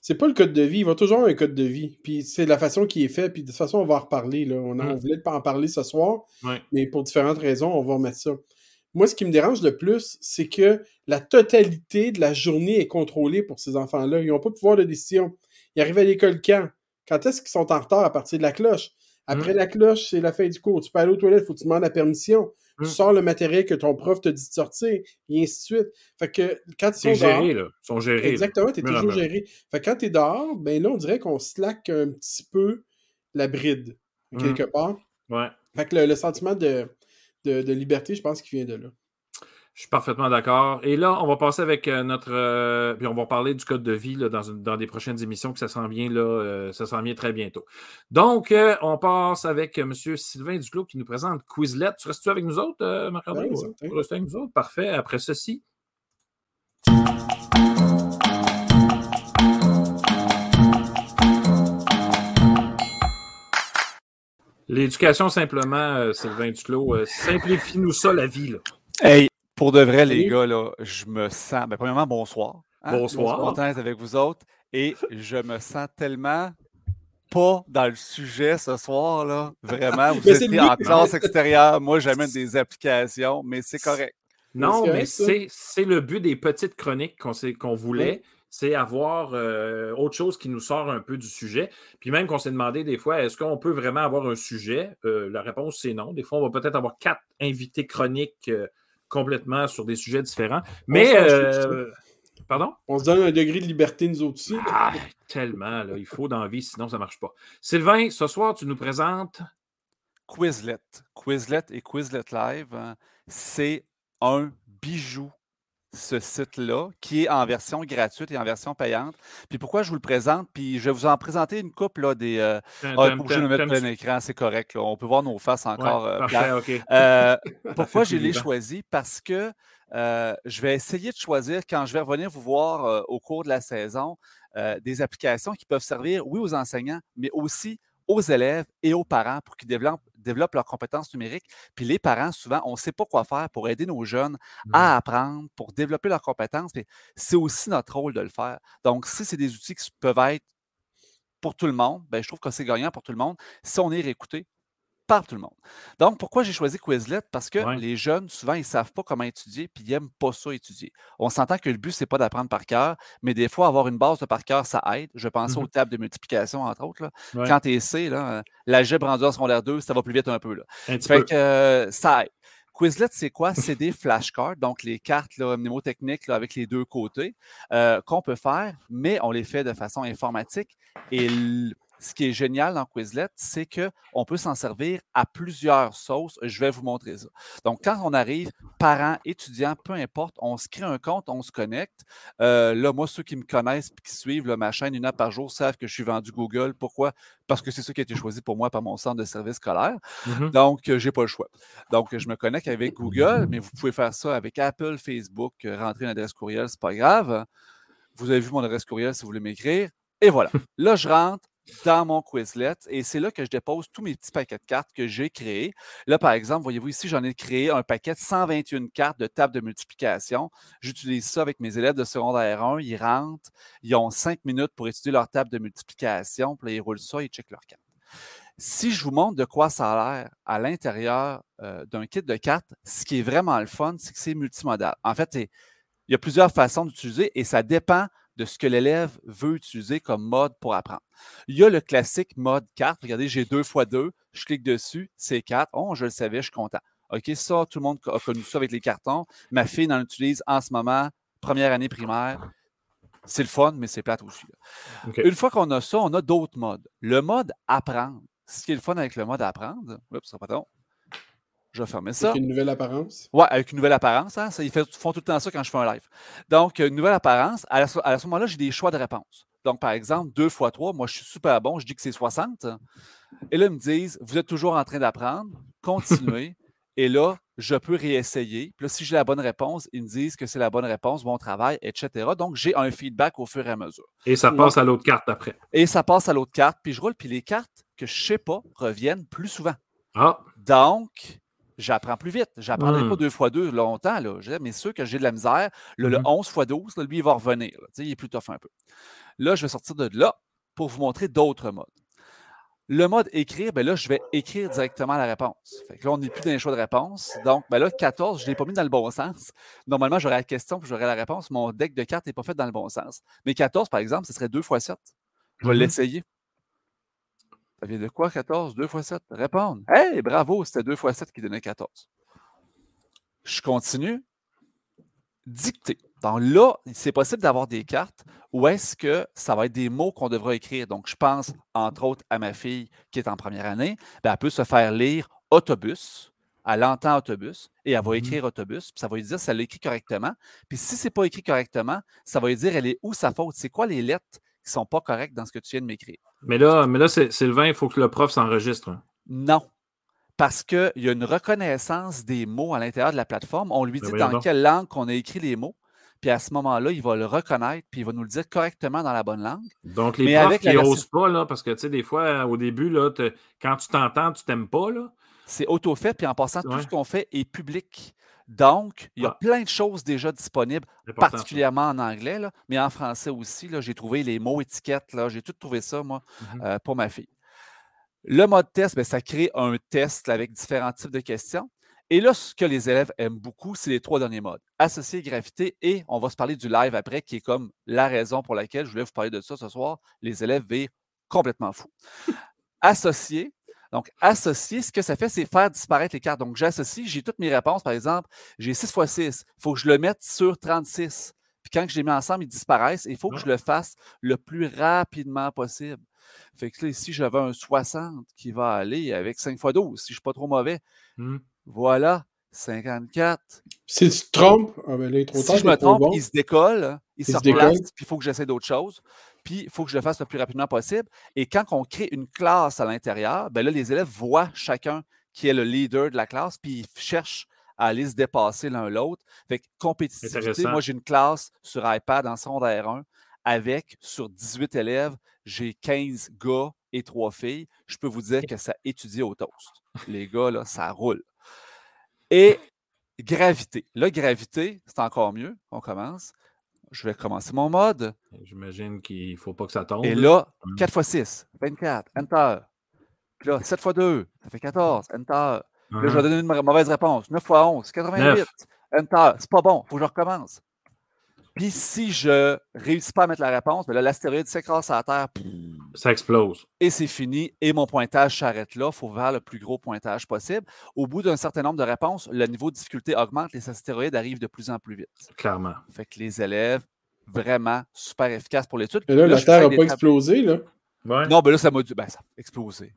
c'est pas le code de vie. Il va toujours avoir un code de vie. Puis c'est la façon qui est fait. Puis de toute façon, on va en reparler. Là. On, on voulait pas en parler ce soir. Mais pour différentes raisons, on va remettre ça. Moi, ce qui me dérange le plus, c'est que la totalité de la journée est contrôlée pour ces enfants-là. Ils n'ont pas de pouvoir de décision. Ils arrivent à l'école quand? Quand est-ce qu'ils sont en retard à partir de la cloche? Après mmh. la cloche, c'est la fin du cours. Tu peux aller aux toilettes, il faut que tu demandes la permission. Tu mmh. sors le matériel que ton prof te dit de sortir, et ainsi de suite. Fait que quand ils sont gérés, là. Ils sont gérés. Exactement, tu es toujours géré. Fait que quand tu es dehors, ben là, on dirait qu'on slack un petit peu la bride, quelque mmh. part. Ouais. Fait que le, sentiment de, de, liberté, je pense qu'il vient de là. Je suis parfaitement d'accord. Et là, on va passer avec euh, notre. Euh, puis on va parler du code de vie dans, des prochaines émissions, que ça s'en vient là, euh, ça s'en vient très bientôt. Donc, on passe avec M. Sylvain Duclos qui nous présente Quizlet. Tu restes-tu avec nous autres, Marc-André? Oui, tu restes avec nous autres? Parfait. Après ceci. L'éducation, simplement, Sylvain Duclos, simplifie-nous ça, la vie. Là. Hey, pour de vrai, les gars, là, je me sens. Ben, premièrement, bonsoir. Hein, bonsoir. Je suis content d'être avec vous autres. Et je me sens tellement pas dans le sujet ce soir. Là. Vraiment, vous êtes en classe extérieure. Moi, j'amène des applications, mais c'est correct. Non, mais c'est le but des petites chroniques qu'on voulait. C'est avoir euh, autre chose qui nous sort un peu du sujet. Puis même qu'on s'est demandé des fois, est-ce qu'on peut vraiment avoir un sujet? Euh, la réponse, c'est non. Des fois, on va peut-être avoir quatre invités chroniques euh, complètement sur des sujets différents. Mais. Euh, pardon? On se donne un degré de liberté, nous aussi. Ah, tellement, là, il faut dans la vie, sinon ça ne marche pas. Sylvain, ce soir, tu nous présentes? Quizlet. Quizlet et Quizlet Live, hein, c'est un bijou ce site-là, qui est en version gratuite et en version payante. Puis pourquoi je vous le présente? Puis je vais vous en présenter une coupe là, des. Euh... Ah, je vais mettre plein écran, c'est correct. On peut voir nos faces encore. Euh, parfait, euh, pourquoi je l'ai choisi? Parce que euh, je vais essayer de choisir, quand je vais revenir vous voir au cours de la saison, des applications qui peuvent servir, oui, aux enseignants, mais aussi aux élèves et aux parents pour qu'ils développent, développent leurs compétences numériques. Puis les parents, souvent, on ne sait pas quoi faire pour aider nos jeunes à apprendre, pour développer leurs compétences. C'est aussi notre rôle de le faire. Donc, si c'est des outils qui peuvent être pour tout le monde, ben, je trouve que c'est gagnant pour tout le monde. Si on est réécouté, par tout le monde. Donc, pourquoi j'ai choisi Quizlet? Parce que les jeunes, souvent, ils ne savent pas comment étudier, puis ils n'aiment pas ça étudier. On s'entend que le but, ce n'est pas d'apprendre par cœur, mais des fois, avoir une base de par cœur, ça aide. Je pense mmh aux tables de multiplication, entre autres. Là. Quand tu es C, là, l'algèbre rendu en secondaire 2, ça va plus vite un peu. Là. fait que euh, ça aide. Quizlet, c'est quoi? C'est des flashcards, donc les cartes là, mnémotechniques là, avec les deux côtés euh, qu'on peut faire, mais on les fait de façon informatique. Et ce qui est génial dans Quizlet, c'est qu'on peut s'en servir à plusieurs sauces. Je vais vous montrer ça. Donc, quand on arrive, parents, étudiants, peu importe, on se crée un compte, on se connecte. Euh, là, moi, ceux qui me connaissent et qui suivent ma chaîne une heure par jour savent que je suis vendu Google. Pourquoi? Parce que c'est ça qui a été choisi pour moi par mon centre de service scolaire. Mmh Donc, euh, je n'ai pas le choix. Donc, je me connecte avec Google, mais vous pouvez faire ça avec Apple, Facebook, euh, rentrer une adresse courriel, c'est pas grave. Vous avez vu mon adresse courriel si vous voulez m'écrire. Et voilà. Là, je rentre, dans mon Quizlet et c'est là que je dépose tous mes petits paquets de cartes que j'ai créés. Là, par exemple, voyez-vous ici, j'en ai créé un paquet de 121 cartes de table de multiplication. J'utilise ça avec mes élèves de secondaire 1. Ils rentrent, ils ont cinq minutes pour étudier leur table de multiplication, puis là, ils roulent ça, ils checkent leurs cartes. Si je vous montre de quoi ça a l'air à l'intérieur euh, d'un kit de cartes, ce qui est vraiment le fun, c'est que c'est multimodal. En fait, il y a plusieurs façons d'utiliser et ça dépend de ce que l'élève veut utiliser comme mode pour apprendre. Il y a le classique mode 4. Regardez, j'ai 2 x 2. Je clique dessus, c'est 4. Oh, je le savais, je suis content. OK, ça, tout le monde a connu ça avec les cartons. Ma fille en utilise en ce moment, première année primaire. C'est le fun, mais c'est plate aussi. Une fois qu'on a ça, on a d'autres modes. Le mode apprendre. Ce qui est le fun avec le mode apprendre, oups, pardon. Je vais fermer ça. Avec une nouvelle apparence? Oui, avec une nouvelle apparence. Hein, ils font tout le temps ça quand je fais un live. Donc, une nouvelle apparence. À, ce moment-là, j'ai des choix de réponse. Donc, par exemple, 2 fois 3, moi, je suis super bon, je dis que c'est 60. Et là, ils me disent, vous êtes toujours en train d'apprendre, continuez. Et là, je peux réessayer. Puis là, si j'ai la bonne réponse, ils me disent que c'est la bonne réponse, bon travail, etc. Donc, j'ai un feedback au fur et à mesure. Et ça passe à l'autre carte après. Et ça passe à l'autre carte, puis je roule, puis les cartes que je ne sais pas reviennent plus souvent. Ah. Donc, j'apprends plus vite. Je n'apprendrai pas hmm. deux fois deux longtemps, là. mais ceux que j'ai de la misère, le, 11 fois 12, lui, il va revenir. Il est plus tough un peu. Là, je vais sortir de là pour vous montrer d'autres modes. Le mode écrire, ben là, je vais écrire directement la réponse. Fait que là, on n'est plus dans les choix de réponse. Donc, ben là, 14, je ne l'ai pas mis dans le bon sens. Normalement, j'aurais la question puis j'aurais la réponse. Mon deck de cartes n'est pas fait dans le bon sens. Mais 14, par exemple, ce serait 2 fois 7. Je vais mm-hmm. l'essayer. Ça vient de quoi, 14? 2 fois 7? Répondre. Hey, bravo, c'était 2 fois 7 qui donnait 14. Je continue. Dicter. Donc là, c'est possible d'avoir des cartes où est-ce que ça va être des mots qu'on devra écrire. Donc, je pense, entre autres, à ma fille qui est en première année. Ben, elle peut se faire lire autobus. Elle entend autobus et elle va mmh écrire autobus. Puis ça va lui dire si elle l'écrit correctement. Puis si ce n'est pas écrit correctement, ça va lui dire elle est où sa faute? C'est quoi les lettres qui ne sont pas correctes dans ce que tu viens de m'écrire? Mais là, mais là Sylvain, il faut que le prof s'enregistre. Hein. Non parce qu'il y a une reconnaissance des mots à l'intérieur de la plateforme. On lui ben dit dans quelle langue qu'on a écrit les mots. Puis à ce moment-là, il va le reconnaître, puis il va nous le dire correctement dans la bonne langue. Donc, les profs qui n'osent pas, là, parce que, tu sais, des fois, au début, là, quand tu t'entends, tu t'aimes pas, là. C'est auto-fait, puis en passant, tout ce qu'on fait est public. Donc, il y a ah. plein de choses déjà disponibles, particulièrement en anglais, là, mais en français aussi. J'ai trouvé les mots étiquettes, j'ai tout trouvé ça, moi, mmh euh, pour ma fille. Le mode test, ben, ça crée un test avec différents types de questions. Et là, ce que les élèves aiment beaucoup, c'est les trois derniers modes. Associé, gravité et on va se parler du live après, qui est comme la raison pour laquelle je voulais vous parler de ça ce soir. Les élèves virent complètement fous. Associé. Donc, associer, ce que ça fait, c'est faire disparaître les cartes. Donc, j'associe, j'ai toutes mes réponses. Par exemple, j'ai 6 x 6. Il faut que je le mette sur 36. Puis quand je les mets ensemble, ils disparaissent. Il faut que je le fasse le plus rapidement possible. Fait que là, ici, j'avais un 60 qui va aller avec 5 x 12, si je ne suis pas trop mauvais. Mmh. Voilà, 54. Si tu te trompes, ah ben là, trop si je me trompe, il se décolle, il, se replace, puis il faut que j'essaie d'autres choses. Puis il faut que je le fasse le plus rapidement possible. Et quand on crée une classe à l'intérieur, ben là, les élèves voient chacun qui est le leader de la classe, puis ils cherchent à aller se dépasser l'un l'autre. Fait que compétitivité, moi, j'ai une classe sur iPad en secondaire 1 avec, sur 18 élèves, j'ai 15 gars et 3 filles. Je peux vous dire que ça étudie au toast. Les gars, là, ça roule. Et gravité. Là, gravité, c'est encore mieux. On commence. Je vais commencer mon mode. J'imagine qu'il ne faut pas que ça tombe. Et là, 4 x 6, 24, Enter. Puis là, 7 x 2, ça fait 14, Enter. Là, je vais uh-huh. donner une mauvaise réponse. 9 x 11, 88, Enter. C'est pas bon, il faut que je recommence. Puis si je réussis pas à mettre la réponse, ben là, l'astéroïde s'écrase à la Terre. Ça explose. Et c'est fini. Et mon pointage s'arrête là. Il faut faire le plus gros pointage possible. Au bout d'un certain nombre de réponses, le niveau de difficulté augmente. Les astéroïdes arrivent de plus en plus vite. Clairement. Fait que les élèves, vraiment super efficaces pour l'étude. Et là, la Terre n'a pas explosé, là? Non, ben là, ça m'a dit, ben, ça a explosé.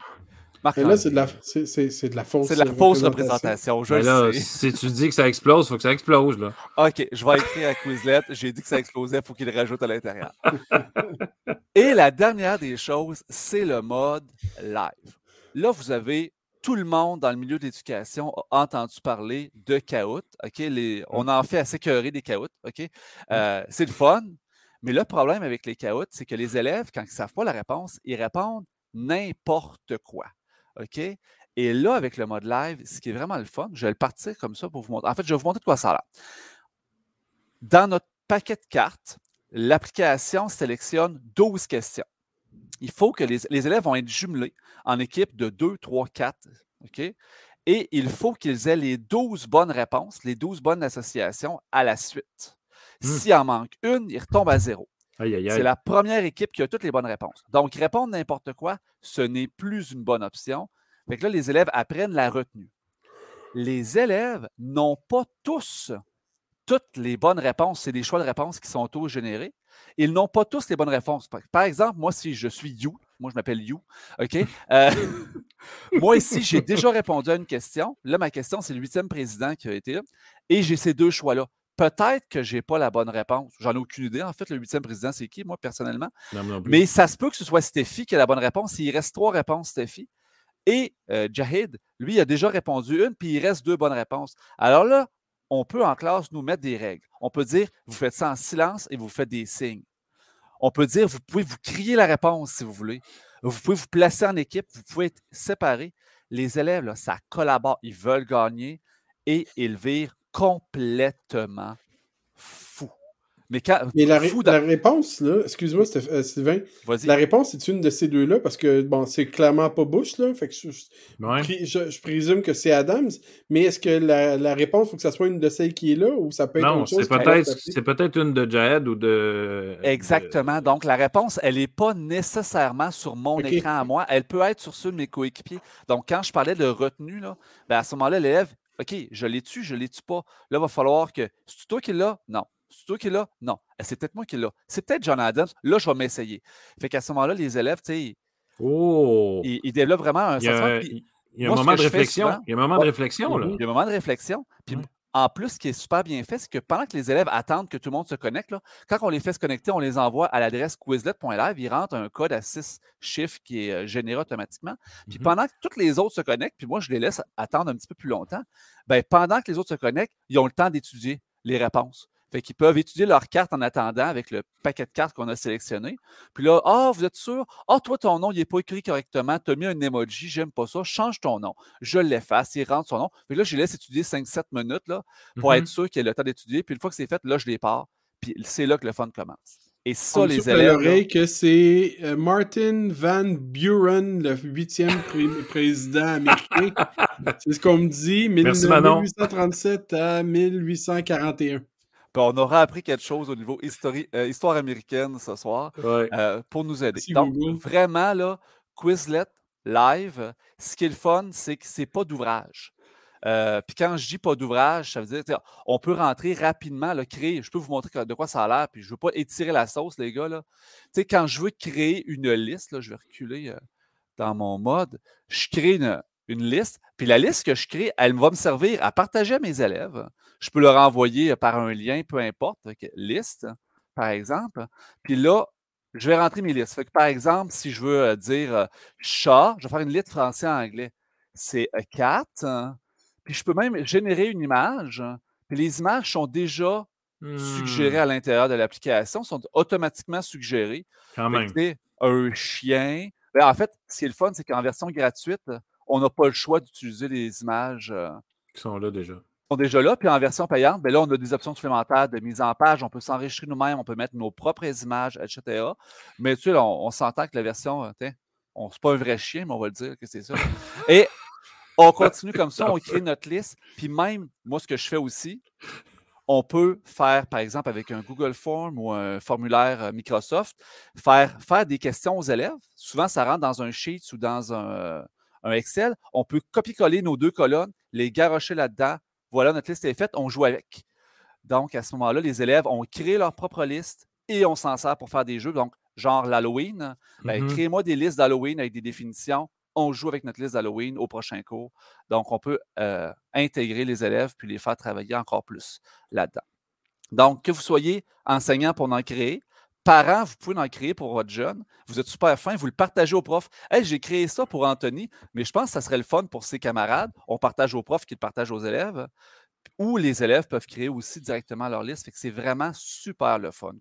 Mais là, c'est de, la, c'est, de la fausse C'est de la fausse représentation. Je là, si tu dis que ça explose, il faut que ça explose. Là. OK, je vais écrire à Quizlet. J'ai dit que ça explosait, il faut qu'il le rajoute à l'intérieur. Et la dernière des choses, c'est le mode live. Là, vous avez tout le monde dans le milieu de l'éducation a entendu parler de caout. OK? Les, on en fait assez cœurer des caouts. OK? Euh, c'est le fun. Mais le problème avec les caouts, c'est que les élèves, quand ils ne savent pas la réponse, ils répondent n'importe quoi. OK? Et là, avec le mode live, ce qui est vraiment le fun, je vais le partir comme ça pour vous montrer. En fait, je vais vous montrer de quoi ça a l'air. Dans notre paquet de cartes, l'application sélectionne 12 questions. Il faut que les, élèves vont être jumelés en équipe de 2, 3, 4. OK? Et il faut qu'ils aient les 12 bonnes réponses, les 12 bonnes associations à la suite. Mmh. S'il en manque une, ils retombent à zéro. C'est la première équipe qui a toutes les bonnes réponses. Donc, répondre n'importe quoi, ce n'est plus une bonne option. Fait que là, les élèves apprennent la retenue. les élèves n'ont pas tous toutes les bonnes réponses. C'est des choix de réponses qui sont auto-générés. Ils n'ont pas tous les bonnes réponses. Par exemple, moi, si je suis You, moi, je m'appelle You, OK? Euh, moi, ici, j'ai déjà répondu à une question. Là, ma question, c'est le huitième président qui a été là. Et j'ai ces deux choix-là. Peut-être que je n'ai pas la bonne réponse. J'en ai aucune idée. En fait, le huitième président, c'est qui, moi, personnellement? Mais ça se peut que ce soit Steffi qui a la bonne réponse. Il reste trois réponses, Steffi. Et euh, Jahid, lui, a déjà répondu une, puis il reste deux bonnes réponses. Alors là, on peut en classe nous mettre des règles. On peut dire, vous faites ça en silence et vous faites des signes. On peut dire, vous pouvez vous crier la réponse si vous voulez. Vous pouvez vous placer en équipe, vous pouvez être séparés. Les élèves, là, ça collabore, ils veulent gagner et ils virent complètement mais, la, réponse, là, excuse-moi, euh, Sylvain, la réponse est une de ces deux-là, parce que, bon, c'est clairement pas Bush, là, fait que je, présume que c'est Adams, mais est-ce que la, réponse, il faut que ça soit une de celles qui est là, ou ça peut être Non, c'est peut-être peut une de Jaed ou de... Exactement, donc la réponse, elle n'est pas nécessairement sur mon écran à moi, elle peut être sur ceux de mes coéquipiers. Donc, quand je parlais de retenue, là, ben à ce moment-là, l'élève, OK, je l'ai tu je l'ai tu pas? Là, il va falloir que. C'est toi qui l'as? Non. C'est toi qui l'as? Non. Eh, c'est peut-être moi qui l'ai. C'est peut-être John Adams. Là, je vais m'essayer. Fait qu'à ce moment-là, les élèves, tu sais, oh. ils, développent vraiment un sentiment. Il y a un moment de réflexion. il y a un moment de réflexion, là. Il y a un moment de réflexion. Puis en plus, ce qui est super bien fait, c'est que pendant que les élèves attendent que tout le monde se connecte, là, quand on les fait se connecter, on les envoie à l'adresse quizlet.live. Ils rentrent un code à six chiffres qui est euh, généré automatiquement. Puis mm-hmm. pendant que tous les autres se connectent, puis moi, je les laisse attendre un petit peu plus longtemps, ben, pendant que les autres se connectent, ils ont le temps d'étudier les réponses. Fait qu'ils peuvent étudier leur carte en attendant avec le paquet de cartes qu'on a sélectionné. Puis là, ah, vous êtes sûr? Ah, toi, ton nom, il n'est pas écrit correctement. Tu as mis un emoji, j'aime pas ça. Change ton nom. Je l'efface, il rentre son nom. Puis là, je laisse étudier 5-7 minutes là, pour être mm-hmm. sûr qu'il ait le temps d'étudier. Puis une fois que c'est fait, là, je les pars. Puis c'est là que le fun commence. Et ça, les élèves. l'oreille que c'est euh, Martin Van Buren, le huitième président américain. c'est ce qu'on me dit, 1837 à 1841 on aura appris quelque chose au niveau euh, histoire américaine ce soir euh, pour nous aider. Donc, vraiment, là, Quizlet live, ce qui est le fun, c'est que c'est pas d'ouvrage. Euh, puis quand je dis pas d'ouvrage, ça veut dire on peut rentrer rapidement, là, créer. Je peux vous montrer de quoi ça a l'air, puis je veux pas étirer la sauce, les gars. Là. quand je veux créer une liste, là, je vais reculer dans mon mode, je crée une, une liste. Puis la liste que je crée, elle va me servir à partager à mes élèves. Je peux leur envoyer par un lien, peu importe, liste, par exemple. Puis là, je vais rentrer mes listes. Fait que, par exemple, si je veux euh, dire euh, chat, je vais faire une liste français-anglais. C'est 4. Euh, puis je peux même générer une image. Puis les images sont déjà suggérées à mmh. l'intérieur de l'application, sont automatiquement suggérées. Quand même. un chien. Ben, en fait, ce qui est le fun, c'est qu'en version gratuite, on n'a pas le choix d'utiliser les images euh, qui sont là déjà. Sont déjà là. Puis en version payante, bien là, on a des options supplémentaires de mise en page. On peut s'enregistrer nous-mêmes, on peut mettre nos propres images, etc. Mais tu sais, on, s'entend que la version, euh, on c'est pas un vrai chien, mais on va le dire que c'est ça. Et on continue comme ça, on crée notre liste. Puis même, moi, ce que je fais aussi, on peut faire, par exemple, avec un Google Form ou un formulaire euh, Microsoft, faire, faire des questions aux élèves. Souvent, ça rentre dans un sheet ou dans un, un Excel, on peut copier-coller nos deux colonnes, les garrocher là-dedans. Voilà, notre liste est faite, on joue avec. Donc, à ce moment-là, les élèves ont créé leur propre liste et on s'en sert pour faire des jeux. Donc, genre l'Halloween, ben, mm-hmm. créez-moi des listes d'Halloween avec des définitions. On joue avec notre liste d'Halloween au prochain cours. Donc, on peut euh, intégrer les élèves puis les faire travailler encore plus là-dedans. Donc, que vous soyez enseignant pour en créer, parents, vous pouvez en créer pour votre jeune. Vous êtes super fin, vous le partagez au prof. Hey, j'ai créé ça pour Anthony, mais je pense que ça serait le fun pour ses camarades. On partage au prof qui le partage aux élèves. Ou les élèves peuvent créer aussi directement leur liste. C'est vraiment super le fun.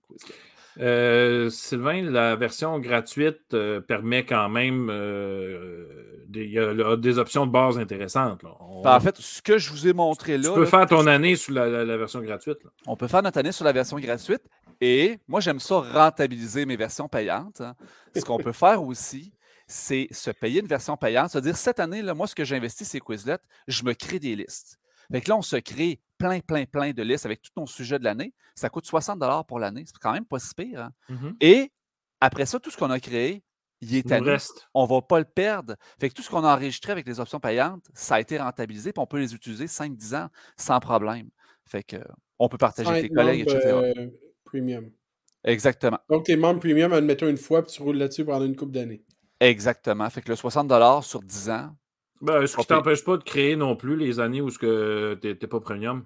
Euh, Sylvain, la version gratuite euh, permet quand même euh, des, y a, des options de base intéressantes. Ben, en fait, ce que je vous ai montré là. Tu peux faire ton année sur la, version gratuite. On peut faire notre année sur la version gratuite. Et moi, j'aime ça rentabiliser mes versions payantes. Hein. Ce qu'on peut faire aussi, c'est se payer une version payante. C'est-à-dire, cette année, là, moi, ce que j'investis, c'est Quizlet, je me crée des listes. Fait que là, on se crée plein, plein, plein de listes avec tous nos sujets de l'année. Ça coûte 60 pour l'année. C'est quand même pas si pire. Hein. Mmh Et après ça, tout ce qu'on a créé, il est à nous. On ne va pas le perdre. Fait que tout ce qu'on a enregistré avec les options payantes, ça a été rentabilisé, puis on peut les utiliser 5-10 ans sans problème. Fait que on peut partager avec tes collègues, etc. Euh, premium. Exactement. Donc, tu es membre premium, admettons une fois, puis tu roules là-dessus pendant une couple d'années. Exactement. Fait que le 60 sur 10 ans. Ben, ce qui ne t'empêche pas de créer non plus les années où tu n'es pas premium.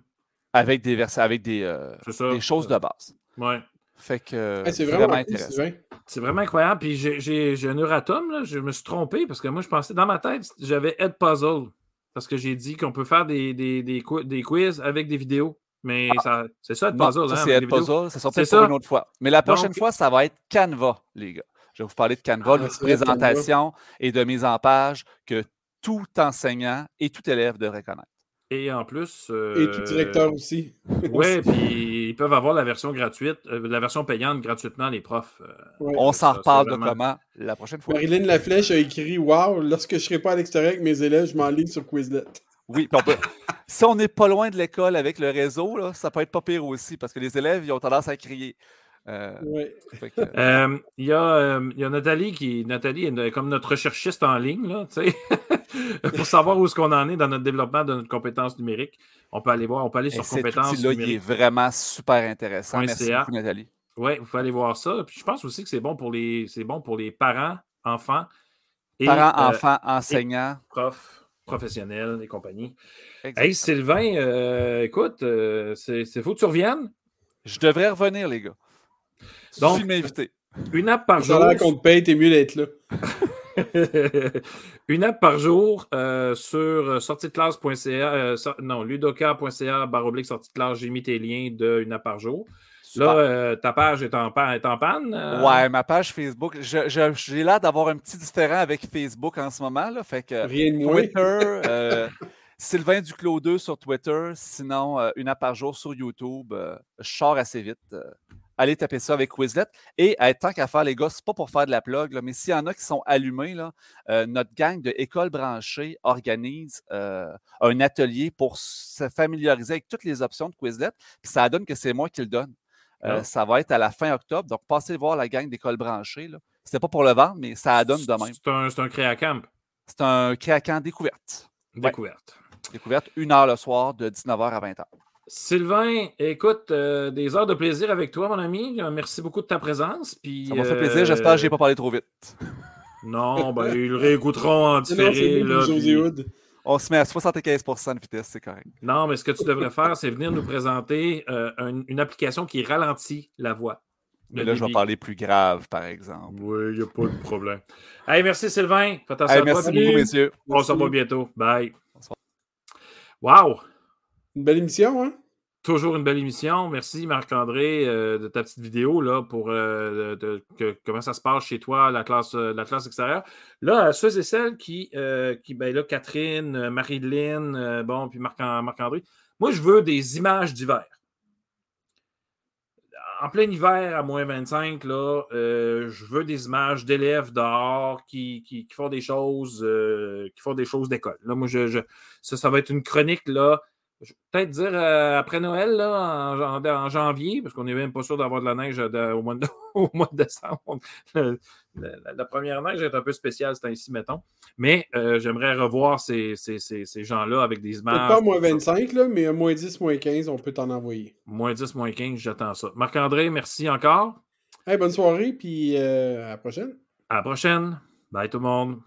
Avec des, avec des, euh, des choses de base. Ouais. Fait que c'est vraiment, intéressant. C'est vraiment incroyable. Puis j'ai un erratum, là. je me suis trompé parce que moi, je pensais, dans ma tête, j'avais Ed Puzzle. Parce que j'ai dit qu'on peut faire des, des, des, quiz avec des vidéos. Mais ah. c'est ça, Ed Puzzle. hein, c'est Ed Puzzle, ça sort pour une autre fois. Mais la prochaine fois, ça va être Canva, les gars. Je vais vous parler de Canva, ah, de présentation et de mise en page que tout enseignant et tout élève devrait connaître. Et en plus. et tout directeur aussi. oui, puis ils peuvent avoir la version gratuite, euh, la version payante gratuitement, les profs. Euh, on s'en reparle de comment la prochaine fois. Marilyn Laflèche a écrit Waouh, lorsque je ne serai pas à l'extérieur avec mes élèves, je m'enligne sur Quizlet. Oui, on peut... si on n'est pas loin de l'école avec le réseau, là, ça peut être pas pire aussi, parce que les élèves, ils ont tendance à crier. Euh, euh, il y, euh, y, a Nathalie qui Nathalie est comme notre recherchiste en ligne, là, pour savoir où est-ce qu'on en est dans notre développement de notre compétence numérique. On peut aller voir, on peut aller sur compétences numériques. il est vraiment super intéressant. Merci beaucoup, Nathalie. Oui, vous pouvez aller voir ça. Puis je pense aussi que c'est bon pour les c'est bon pour les parents, enfants et parents, enfants, enseignants, profs, professionnels et compagnie. Hey Sylvain, écoute, c'est faut que tu reviennes. Je devrais revenir, les gars. Donc, une app par jour. qu'on te paye, t'es mieux d'être là. une app par jour euh, sur euh, sortiedeclasse.ca, euh, non, ludoka.ca, barre oblique sortie de classe, j'ai mis tes liens d'une app par jour. Là, ta page est en, est en panne. Ouais, ma page Facebook. J'ai l'air d'avoir un petit différent avec Facebook en ce moment. Là, fait que Rien de Twitter, Sylvain Duclos 2 sur Twitter. Sinon, une app par jour sur YouTube. je sors assez vite allez taper ça avec Quizlet. Et tant qu'à faire, les gars, c'est pas pour faire de la plug, mais s'il y en a qui sont allumés, là, euh, notre gang de écoles branchées organise euh, un atelier pour se familiariser avec toutes les options de Quizlet. Puis ça donne que c'est moi qui le donne. Euh, ah. Ça va être à la fin octobre. Donc, passez voir la gang d'écoles branchées. C'est pas pour le vendre, mais ça donne de même. C'est un, un créa-camp. C'est un créa-camp découverte. Découverte. Découverte, une heure le soir de 19h à 20h. Sylvain, écoute, euh, des heures de plaisir avec toi, mon ami. Euh, merci beaucoup de ta présence. Puis, ça m'a fait plaisir. J'espère que je n'ai pas parlé trop vite. Non, ben, ils le réécouteront en différé. On se met à 75% de vitesse, c'est correct. Non, mais ce que tu devrais faire, c'est venir nous présenter euh, une, application qui ralentit la voix. Mais là, je vais parler plus grave, par exemple. Oui, il n'y a pas de problème. Hey, merci Sylvain. Hey, merci beaucoup, messieurs. On se revoit bientôt. Bye. Wow! Une belle émission, hein? Toujours une belle émission. Merci Marc-André euh, de ta petite vidéo là, pour euh, comment ça se passe chez toi, la classe, euh, la classe extérieure. Là, ceux et celles qui, qui ben là, Catherine, Marie-Lynn, bon, puis Marc-André, moi je veux des images d'hiver. En plein hiver à moins 25, là, je veux des images d'élèves dehors qui, font des choses, qui font des choses d'école. Là, moi, je, ça, ça va être une chronique là je vais peut-être dire euh, après Noël, là, en, janvier, parce qu'on n'est même pas sûr d'avoir de la neige euh, au, mois de, au, mois de, décembre. la, première neige est un peu spéciale, c'est ainsi, mettons. Mais euh, j'aimerais revoir ces, ces, ces, gens-là avec des images. Pas moins 25, là, mais moins 10, moins 15, on peut t'en envoyer. Moins 10, moins 15, j'attends ça. Marc-André, merci encore. Hey, bonne soirée, puis à la prochaine. À la prochaine. Bye tout le monde.